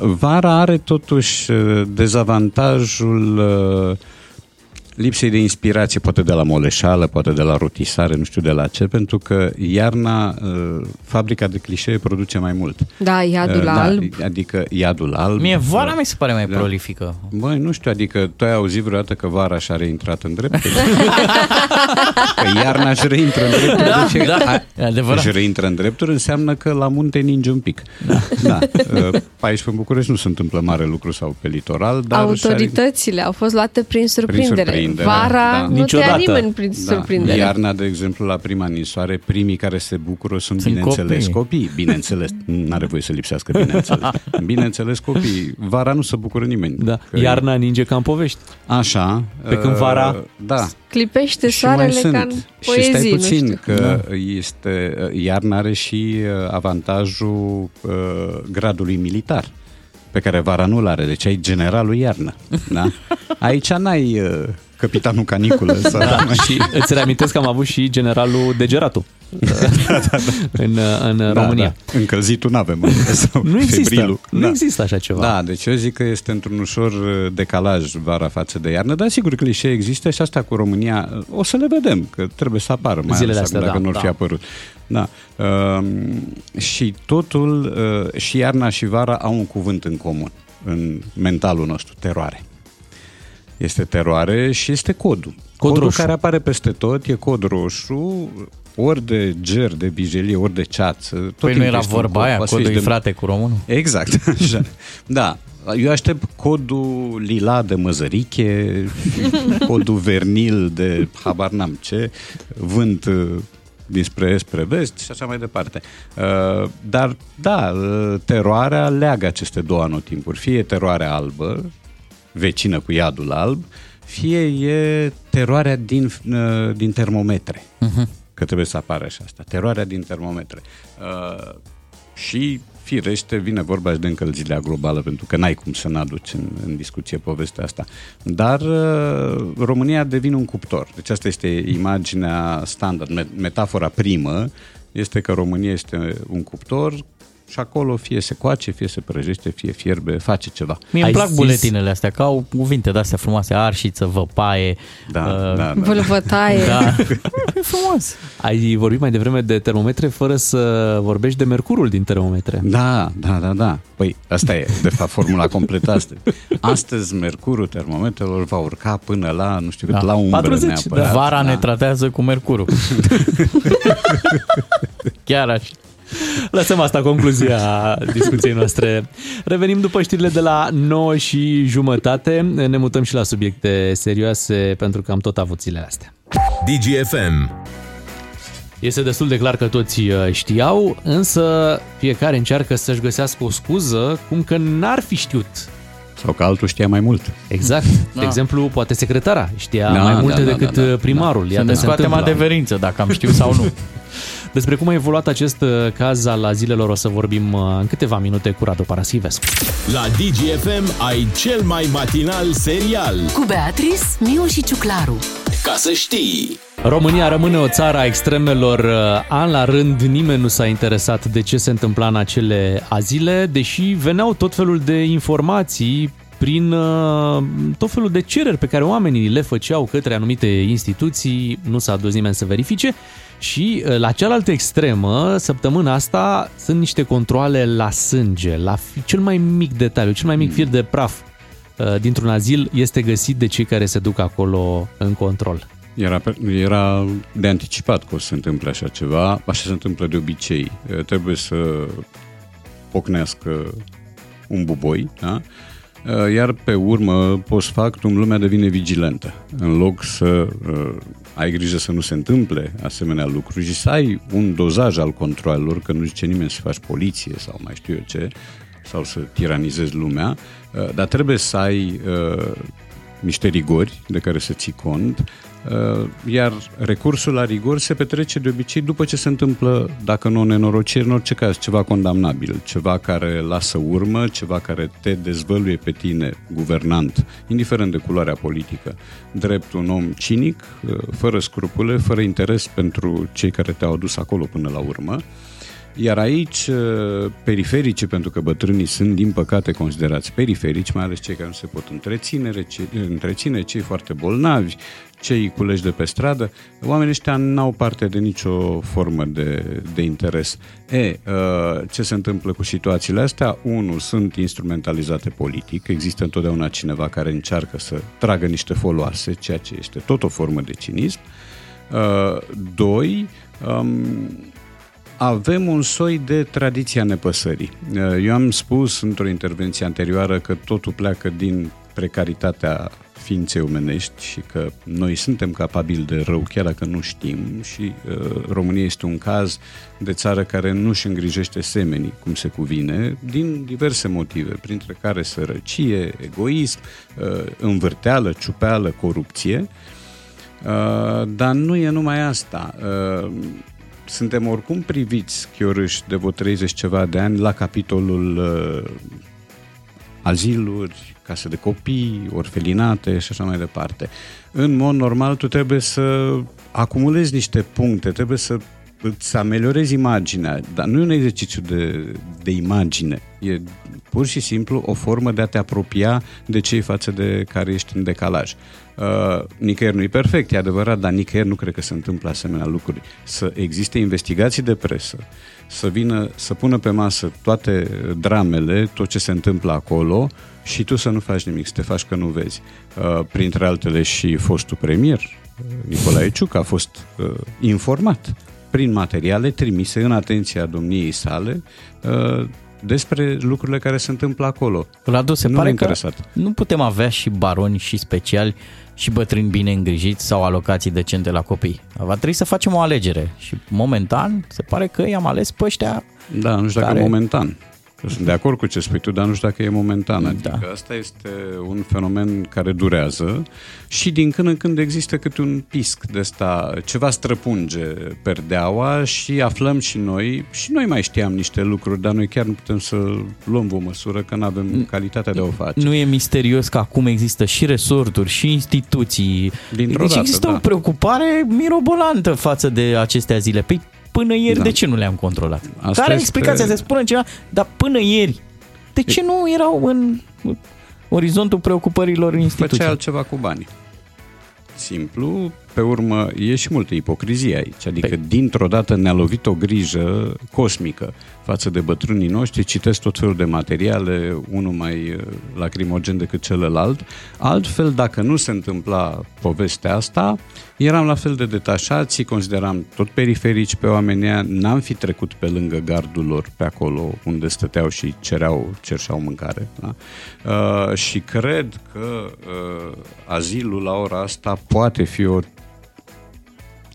Vara are totuși uh, dezavantajul uh, lipsei de inspirație, poate de la moleșală, poate de la rotisare, nu știu de la ce, pentru că iarna uh, fabrica de clișee produce mai mult. Da, iadul Uh, alb. Adică iadul alb. Mie vara mi se pare mai Da. prolifică. Băi, nu știu, adică tu ai auzit vreodată că vara și-a reintrat în drepturi? că iarna își reintră în drepturi. Da, deci, da, a- e adevărat. Își reintră în drepturi înseamnă că la munte ninge un pic. Da. da. Uh, Pe aici pe București nu se întâmplă mare lucru sau pe litoral, dar și-a Autoritățile au fost luate prin surprindere. surprindere, Vara da. nu te ia Niciodată. nimeni prin surprindere. Iarna, de exemplu, la prima ninsoare, primii care se bucură sunt, Sunt bineînțeles, copii. copii. Bineînțeles, nu are voie să lipsească, bineînțeles. Bineînțeles, copii. Vara nu se bucură nimeni. Da. Că- Iarna ninge ca în povești. Așa. Pe când uh, vara- Da. Clipește Și mai soarele sunt. ca în și stai poezii, nu puțin știu. că este, iarna are și uh, avantajul uh, gradului militar pe care vara nu-l are, deci ai generalul iarnă. Da? Aici n-ai uh, capitanul caniculă. Sau Da, și îți reamintesc că am avut și generalul Degeratu în, în Da, România. Da. Încălzitul n-avem. Sau Nu există, febrilul. nu Da. există așa ceva. Da, deci eu zic că este într-un ușor uh, decalaj vara față de iarnă, dar sigur clișee există și asta cu România uh, o să le vedem, că trebuie să apară mai Zilele ales acum, astea, dacă da, nu ar fi da. apărut. Da. Um, și totul, uh, și iarna și vara au un cuvânt în comun în mentalul nostru, teroare. Este teroare și este codul. Cod codul roșu. care apare peste tot e cod roșu, ori de ger, de bijelie, ori de ceață. Tot Păi nu timpul era este un vorba cod. aia, Poate să fie codul de- e frate cu românul? Exact, așa. Da. Eu aștept codul lila de măzăriche, codul vernil de habar n-am ce, vânt uh, dinspre est, spre vest și așa mai departe. Uh, Dar, da, uh, teroarea leagă aceste două anotimpuri. Fie e teroarea albă, vecină cu iadul alb, fie e teroarea din, uh, din termometre. Mhm. Că trebuie să apară și asta. Teroarea din termometre. Uh, și firește vine vorba și de încălzirea globală, pentru că n-ai cum să n-aduci în, în discuție povestea asta. Dar uh, România devine un cuptor. Deci asta este imaginea standard, me- metafora primă este că România este un cuptor și acolo fie se coace, fie se prăjește, fie fierbe, face ceva. Mie îmi plac buletinele astea, că au cuvinte de-astea frumoase, arșiță, văpaie. Da, uh, da, da. Vâlvătaie. Da. e frumos. Ai vorbit mai devreme de termometre fără să vorbești de mercurul din termometre. Da, da, da, da. Păi asta e, de fapt, formula completă astăzi. Astăzi mercurul termometrelor va urca până la, nu știu cât, la umbră 40, neapărat. da. Vara da. ne tratează cu mercurul. Chiar așa. Lăsăm asta concluzia discuției noastre. Revenim după știrile de la 9 și jumătate. Ne mutăm și la subiecte serioase pentru că am tot avut zilele astea. DGFM. Este destul de clar că toți uh, știau, însă fiecare încearcă să-și găsească o scuză cum că n-ar fi știut. Sau că altul știa mai mult. Exact. De Da. exemplu, poate secretara știa Da, mai da, multe da, decât da, da, uh, primarul. Să Iată, ne se scoatem întâmplă. adeverință, dacă am știut sau nu. Despre cum a evoluat acest uh, caz al zilelor o să vorbim uh, în câteva minute cu Radu Paraschivescu. La DGFM ai cel mai matinal serial. Cu Beatrice, Miu și Ciuclaru. Ca să știi! România rămâne o țară a extremelor. uh, An la rând nimeni nu s-a interesat de ce se întâmpla în acele azile, deși veneau tot felul de informații prin uh, tot felul de cereri pe care oamenii le făceau către anumite instituții, nu s-a dus nimeni să verifice și uh, la cealaltă extremă, săptămâna asta, sunt niște controle la sânge, la fi- cel mai mic detaliu, cel mai mic fir de praf uh, dintr-un azil este găsit de cei care se duc acolo în control. Era, pe- era de anticipat că o să se întâmple așa ceva. Așa se întâmplă de obicei. E, Trebuie să pocnească un buboi, da? E, Iar pe urmă, post factum, lumea devine vigilentă. În loc să uh, ai grijă să nu se întâmple asemenea lucruri și să ai un dozaj al controlelor, că nu zice nimeni să faci poliție sau mai știu eu ce, sau să tiranizezi lumea, uh, dar trebuie să ai uh, niște rigori de care să ții cont, uh, iar recursul la rigori se petrece de obicei după ce se întâmplă, dacă nu o nenorocire, în orice caz, ceva condamnabil, ceva care lasă urmă, ceva care te dezvăluie pe tine, guvernant, indiferent de culoarea politică, drept un om cinic, uh, fără scrupule, fără interes pentru cei care te-au adus acolo până la urmă, iar aici, uh, periferice, pentru că bătrânii sunt, din păcate, considerați periferici, mai ales cei care nu se pot întreține, cei, întreține, cei foarte bolnavi, cei culeși de pe stradă, oamenii ăștia n-au parte de nicio formă de, de interes. E, uh, ce se întâmplă cu situațiile astea? Unu, sunt instrumentalizate politic, există întotdeauna cineva care încearcă să tragă niște foloase, ceea ce este tot o formă de cinism. Uh, Doi, um, avem un soi de tradiția nepăsării. Eu am spus într-o intervenție anterioară că totul pleacă din precaritatea ființei omenești și că noi suntem capabili de rău chiar dacă nu știm și uh, România este un caz de țară care nu își îngrijește semenii cum se cuvine din diverse motive, printre care sărăcie, egoism, uh, învârteală, ciupeală, corupție. Uh, dar nu e numai asta. Uh, suntem oricum priviți, chiorâși, de vreo 30 ceva de ani la capitolul uh, aziluri, case de copii, orfelinate și așa mai departe. În mod normal, tu trebuie să acumulezi niște puncte, trebuie să îți ameliorezi imaginea, dar nu e un exercițiu de, de imagine, e pur și simplu o formă de a te apropia de cei față de care ești în decalaj. Uh, nicăieri nu e perfect, e adevărat, dar nicăieri nu cred că se întâmplă asemenea lucruri. Să existe investigații de presă, să vină, să pună pe masă toate dramele, tot ce se întâmplă acolo și tu să nu faci nimic, să te faci că nu vezi. Uh, printre altele și fostul premier, uh, Nicolae Ciuc, a fost uh, informat prin materiale trimise în atenția domniei sale uh, despre lucrurile care se întâmplă acolo. Radu, se Nu pare l-a că interesat. nu putem avea și baroni și speciali și bătrâni bine îngrijiți sau alocații decente la copii. Va trebui să facem o alegere și momentan se pare că i-am ales pe ăștia Da, nu știu dacă care- momentan. Că sunt de acord cu ce spui tu, dar nu știu dacă e momentan. Adică da. asta este un fenomen care durează și din când în când există câte un pisc de ăsta, ceva străpunge perdeaua și aflăm și noi, și noi mai știam niște lucruri, dar noi chiar nu putem să luăm o măsură că nu avem calitatea de a o face. Nu e misterios că acum există și resorturi și instituții. Dintr-o deci dată, există da. o preocupare mirobolantă față de acestea zile. Păi până ieri Da. de ce nu le-am controlat? Asta Care e este- explicația? Se spune cineva, dar până ieri, de ce nu erau în orizontul preocupărilor instituției? Făcea altceva cu banii. Simplu, pe urmă, e și multă ipocrizie aici. Adică, Păi- dintr-o dată ne-a lovit o grijă cosmică față de bătrânii noștri, citesc tot felul de materiale, unul mai uh, lacrimogen decât celălalt. Altfel, dacă nu se întâmpla povestea asta, eram la fel de detașați, îi consideram tot periferici pe oamenii ăia, n-am fi trecut pe lângă gardul lor pe acolo unde stăteau și cereau, cerșeau mâncare. Da? Uh, și cred că uh, azilul la ora asta poate fi o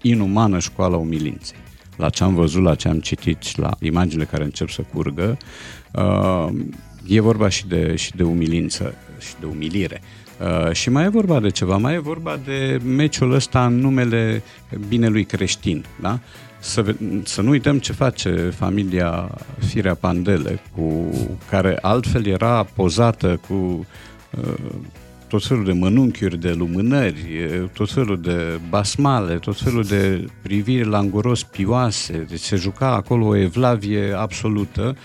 inumană școală a umilinței. La ce am văzut, la ce am citit și la imaginile care încep să curgă, uh, e vorba și de, și de umilință și de umilire. Uh, și mai e vorba de ceva, mai e vorba de meciul ăsta în numele binelui creștin. Da? Să, ve- să nu uităm ce face familia Firea Pandele, cu care altfel era pozată cu uh, tot felul de mănunchiuri de lumânări, e, tot felul de basmale, tot felul de priviri languros pioase, deci se juca acolo o evlavie absolută.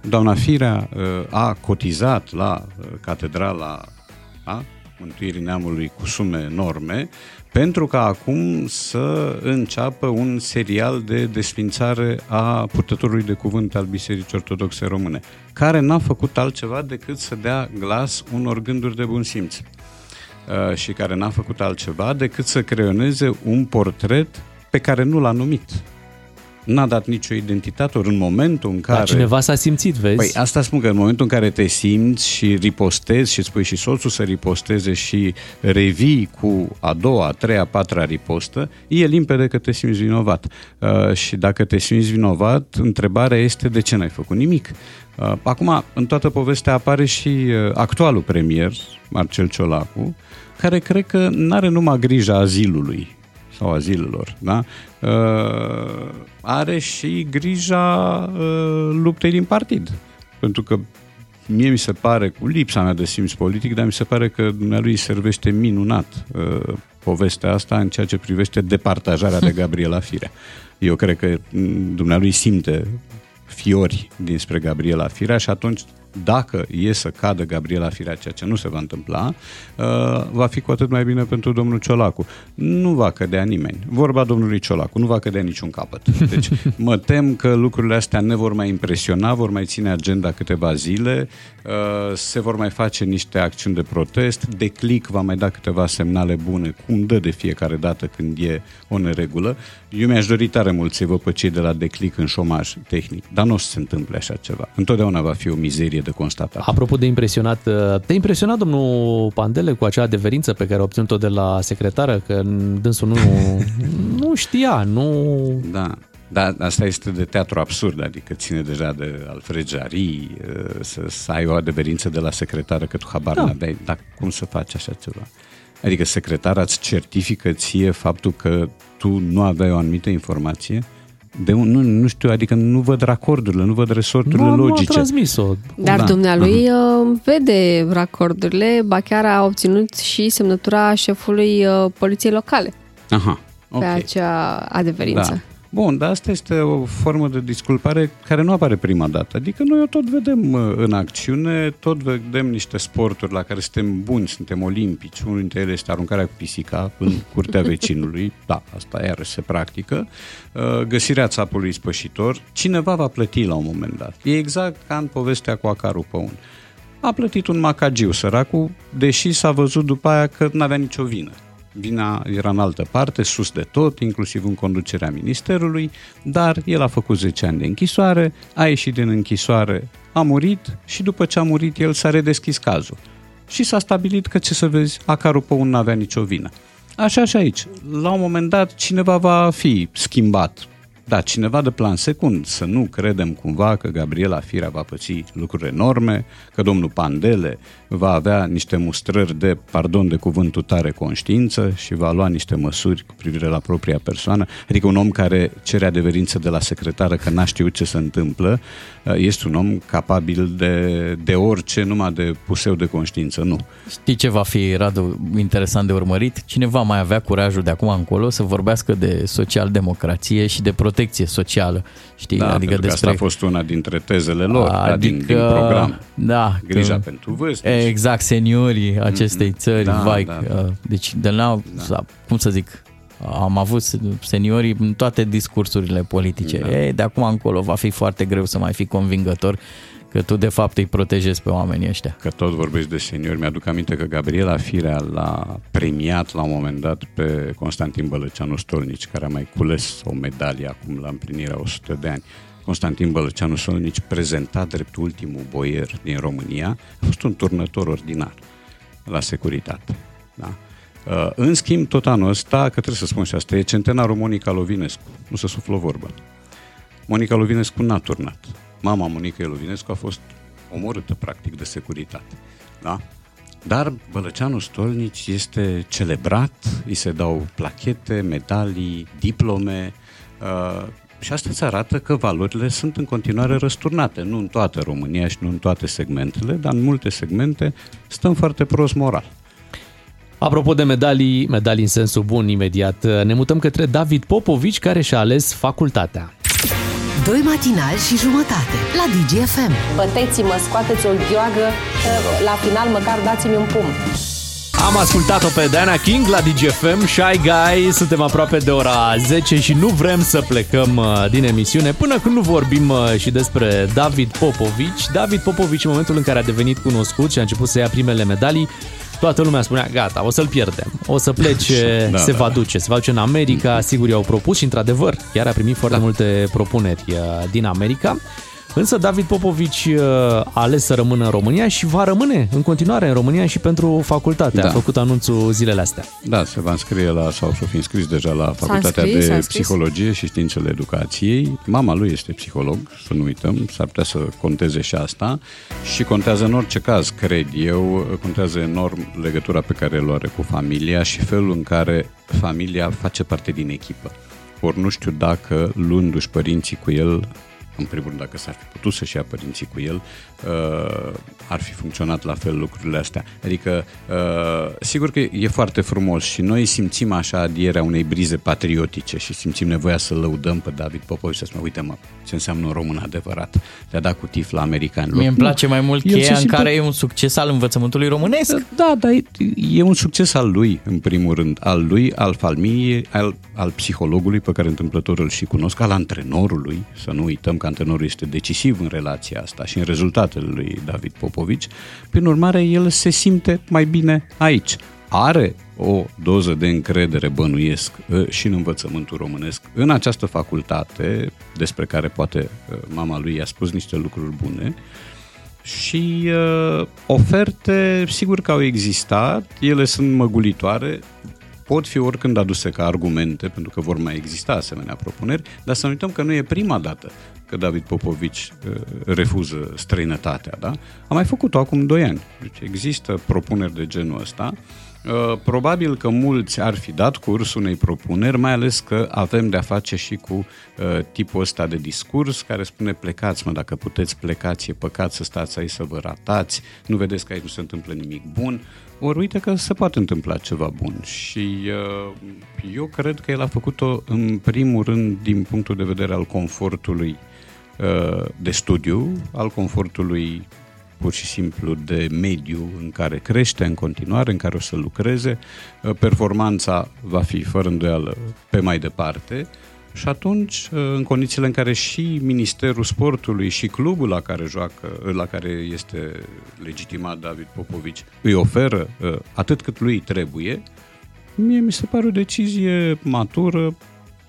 Doamna Firea uh, a cotizat la uh, catedrala a Mântuirii Neamului cu sume enorme, pentru ca acum să înceapă un serial de desfințare a purtătorului de cuvânt al Bisericii Ortodoxe Române, care n-a făcut altceva decât să dea glas unor gânduri de bun simț uh, și care n-a făcut altceva decât să creioneze un portret pe care nu l-a numit. N-a dat nicio identitate, ori în momentul în care... Dar cineva s-a simțit, vezi? Păi asta spun că în momentul în care te simți și ripostezi și spui și soțul să riposteze și revii cu a doua, a treia, a patra ripostă, e limpede că te simți vinovat. Uh, și dacă te simți vinovat, întrebarea este de ce n-ai făcut nimic. Uh, acum, în toată povestea apare și uh, actualul premier, Marcel Ciolacu, care cred că nu are numai grija azilului sau azilelor, da? Uh, are și grija uh, luptei din partid. Pentru că mie mi se pare, cu lipsa mea de simț politic, dar mi se pare că dumnealui îi servește minunat uh, povestea asta în ceea ce privește departajarea de Gabriela Firea. Eu cred că mm, dumnealui simte fiori dinspre Gabriela Firea și atunci dacă e să cadă Gabriela Firea, ceea ce nu se va întâmpla, uh, va fi cu atât mai bine pentru domnul Ciolacu. Nu va cădea nimeni. Vorba domnului Ciolacu, nu va cădea niciun capăt. Deci mă tem că lucrurile astea ne vor mai impresiona, vor mai ține agenda câteva zile, uh, se vor mai face niște acțiuni de protest, Declic va mai da câteva semnale bune, cum dă de fiecare dată când e o neregulă. Eu mi-aș dori tare mult să-i văd pe cei de la Declic în șomaj tehnic, dar nu o să se întâmple așa ceva. Întotdeauna va fi o mizerie de constatat. Apropo de impresionat, te-a impresionat domnul Pandele cu acea adeverință pe care a obținut-o de la secretară, că dânsul nu, nu știa, nu... Da. Da, asta este de teatru absurd, adică ține deja de Alfred Jarry, să, să ai o adeverință de la secretară că tu habar Da. da. n-aveai. Dar cum să faci așa ceva? Adică secretara îți certifică ție faptul că tu nu aveai o anumită informație? De un, nu, nu știu, adică nu văd racordurile, nu văd resorturile Nu, nu a logice. transmis-o. Dar Da. dumnealui uh, vede racordurile, ba chiar a obținut și semnătura șefului uh, poliției locale Aha, pe ok. acea adeverință. Da. Bun, dar asta este o formă de disculpare care nu apare prima dată. Adică noi o tot vedem uh, în acțiune, tot vedem niște sporturi la care suntem buni, suntem olimpici. Unul dintre ele este aruncarea cu pisica în curtea vecinului. Da, asta iar se practică. Uh, Găsirea țapului spășitor. Cineva va plăti la un moment dat. E exact ca în povestea cu acarul pe un. A plătit un macagiu săracul, deși s-a văzut după aia că nu avea nicio vină. Vina era în altă parte, sus de tot, inclusiv în conducerea ministerului, dar el a făcut 10 ani de închisoare, a ieșit din închisoare, a murit și după ce a murit el s-a redeschis cazul. Și s-a stabilit că, ce să vezi, Acarul Păun nu avea nicio vină. Așa și aici. La un moment dat cineva va fi schimbat. Da, cineva de plan secund, să nu credem cumva că Gabriela Firea va păți lucruri enorme, că domnul Pandele va avea niște mustrări de, pardon de cuvântul tare, conștiință și va lua niște măsuri cu privire la propria persoană. Adică un om care cere adeverință de la secretară că n-a știut ce se întâmplă, este un om capabil de, de orice, numai de puseu de conștiință, nu. Știi ce va fi, Radu, interesant de urmărit? Cine va mai avea curajul de acum încolo să vorbească de social-democrație și de protecție protecție socială, știi? Da, adică pentru că asta a fost una dintre tezele lor, adică, din, din program. Da. Grija că, pentru vârstnici. Exact, seniorii acestei țări, Da, vai, da, uh, da. deci de la, da. cum să zic, am avut seniorii în toate discursurile politice. Da. Ei, de acum încolo va fi foarte greu să mai fii convingător că tu de fapt îi protejezi pe oamenii ăștia. Că tot vorbești de seniori, mi-aduc aminte că Gabriela Firea l-a premiat la un moment dat pe Constantin Bălăceanu Stolnici, care a mai cules o medalie acum la împlinirea 100 de ani. Constantin Bălăceanu Stolnici prezentat drept ultimul boier din România, a fost un turnător ordinar la securitate. Da? Uh, În schimb, tot anul ăsta, că trebuie să spun și asta, e centenarul Monica Lovinescu. Nu se suflă o vorbă. Monica Lovinescu n-a turnat. Mama Monica Lovinescu a fost omorâtă, practic, de securitate. Da? Dar Bălăceanu Stolnici este celebrat, îi se dau plachete, medalii, diplome uh, și asta îți arată că valorile sunt în continuare răsturnate, nu în toată România și nu în toate segmentele, dar în multe segmente stăm foarte prost moral. Apropo de medalii, medalii în sensul bun imediat, ne mutăm către David Popovici, care și-a ales facultatea. Doi matinali și jumătate la DGFM. Băteți-mă, scoateți o gheoagă, la final măcar dați-mi un pumn. Am ascultat-o pe Diana King la DGFM, Shy Guy, suntem aproape de ora 10 și nu vrem să plecăm uh, din emisiune până când nu vorbim uh, și despre David Popovici. David Popovici, în momentul în care a devenit cunoscut și a început să ia primele medalii, toată lumea spunea, gata, o să-l pierdem, o să plece, Da, se da, va da. duce, se va duce în America, sigur i-au propus și într-adevăr, chiar a primit Da. foarte multe propuneri uh, din America. Însă David Popovici uh, a ales să rămână în România și va rămâne în continuare în România și pentru facultate. Da. A făcut anunțul zilele astea. Da, se va înscrie la, sau s-o fi înscris deja la Facultatea înscris, s-a de înscris. Psihologie și Științele Educației. Mama lui este psiholog, să nu uităm, s-ar putea să conteze și asta și contează în orice caz, cred eu, contează enorm legătura pe care o are cu familia și felul în care familia face parte din echipă. Ori nu știu dacă luându-și părinții cu el în primul rând, dacă s-ar fi putut să-și ia părinții cu el, uh, ar fi funcționat la fel lucrurile astea. Adică, uh, sigur că e foarte frumos și noi simțim așa adierea unei brize patriotice și simțim nevoia să lăudăm pe David Popovici, să spunem, uite mă, ce înseamnă un român adevărat. Le-a dat cu tif la americani. Mie îmi place mai mult El se cheia în simte- care e un succes al învățământului românesc. Da, dar e, e un succes al lui, în primul rând. Al lui, al familiei, al, al psihologului pe care întâmplător îl și cunosc, al antrenorului. Să nu uităm că antrenorul este decisiv în relația asta și în rezultatele lui David Popovici. Prin urmare, el se simte mai bine aici. Are o doză de încredere, bănuiesc, ă, și în învățământul românesc, în această facultate, despre care poate ă, mama lui i-a spus niște lucruri bune, și uh, oferte, sigur că au existat, ele sunt măgulitoare, pot fi oricând aduse ca argumente, pentru că vor mai exista asemenea propuneri, dar să nu uităm că nu e prima dată că David Popovici uh, refuză străinătatea, da? A mai făcut-o acum 2 ani. Deci există propuneri de genul ăsta. Uh, Probabil că mulți ar fi dat curs unei propuneri, mai ales că avem de-a face și cu uh, tipul ăsta de discurs care spune plecați mă, dacă puteți plecați, e păcat să stați aici să vă ratați, nu vedeți că aici nu se întâmplă nimic bun. Ori uite că se poate întâmpla ceva bun și uh, eu cred că el a făcut-o în primul rând din punctul de vedere al confortului uh, de studiu, al confortului pur și simplu de mediu în care crește în continuare, în care o să lucreze, Uh, performanța va fi fără îndoială pe mai departe. Și atunci, uh, în condițiile în care și Ministerul Sportului și clubul la care joacă, la care este legitimat David Popovici, îi oferă uh, atât cât lui trebuie, mie mi se pare o decizie matură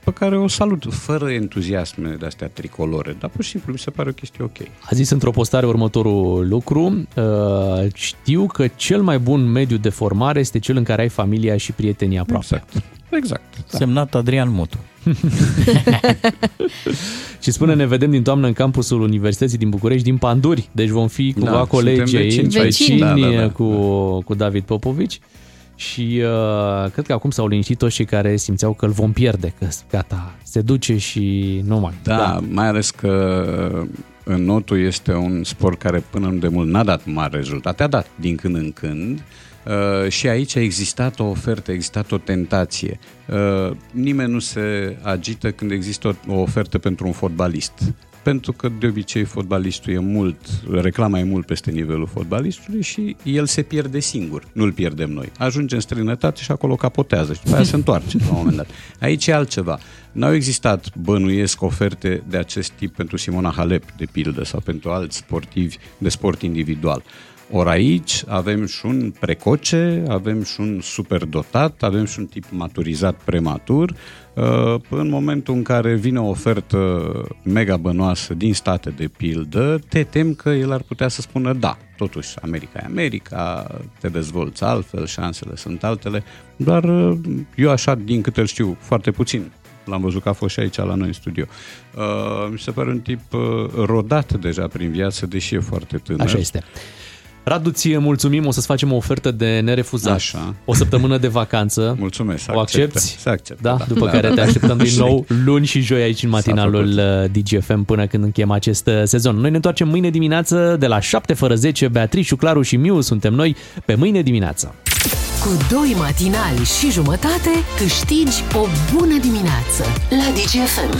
pe care o salut, fără entuziasme de astea tricolore, dar pur și simplu mi se pare o chestie ok. A zis într-o postare următorul lucru, uh, știu că cel mai bun mediu de formare este cel în care ai familia și prietenii aproape. Exact. Exact. Semnat Adrian Mutu. și spune, ne vedem din toamnă în campusul Universității din București, din Panduri. Deci vom fi cumva Da, colegi suntem aici, vecini. vecini Da, da, da. cu, cu David Popovici. Și uh, cred că acum s-au liniștit toți cei care simțeau că îl vom pierde, că gata, se duce și nu mai. Da, da, mai ales că în notul este un sport care până nu de mult n-a dat mari rezultate, a dat din când în când, Uh, și aici a existat o ofertă, a existat o tentație. Uh, nimeni nu se agită când există o, o ofertă pentru un fotbalist pentru că de obicei fotbalistul e mult, reclama e mult peste nivelul fotbalistului și el se pierde singur, nu-l pierdem noi. Ajunge în străinătate și acolo capotează și după aia se întoarce la un moment dat. Aici e altceva. N-au existat, bănuiesc, oferte de acest tip pentru Simona Halep, de pildă, sau pentru alți sportivi de sport individual. Ori aici avem și un precoce, avem și un superdotat, avem și un tip maturizat prematur. Uh, În momentul în care vine o ofertă mega bănoasă din state de pildă, te tem că el ar putea să spună da. Totuși, America e America, te dezvolți altfel, șansele sunt altele, doar uh, eu așa, din câte îl știu, foarte puțin l-am văzut că a fost și aici la noi în studio. Uh, mi se pare un tip uh, rodat deja prin viață, deși e foarte tânăr. Așa este. Radu, ție mulțumim, o să-ți facem o ofertă de nerefuzat. Așa. O săptămână de vacanță. Mulțumesc, O acceptă. accepti? Se acceptă, Da? da. După Da. care te așteptăm din Și- nou luni și joi aici în matinalul S-a uh, DGFM până când încheiem acest uh, sezon. Noi ne întoarcem mâine dimineață de la 7 fără 10. Beatrice, Claru și Miu suntem noi pe mâine dimineață. Cu doi matinali și jumătate câștigi o bună dimineață la DGFM.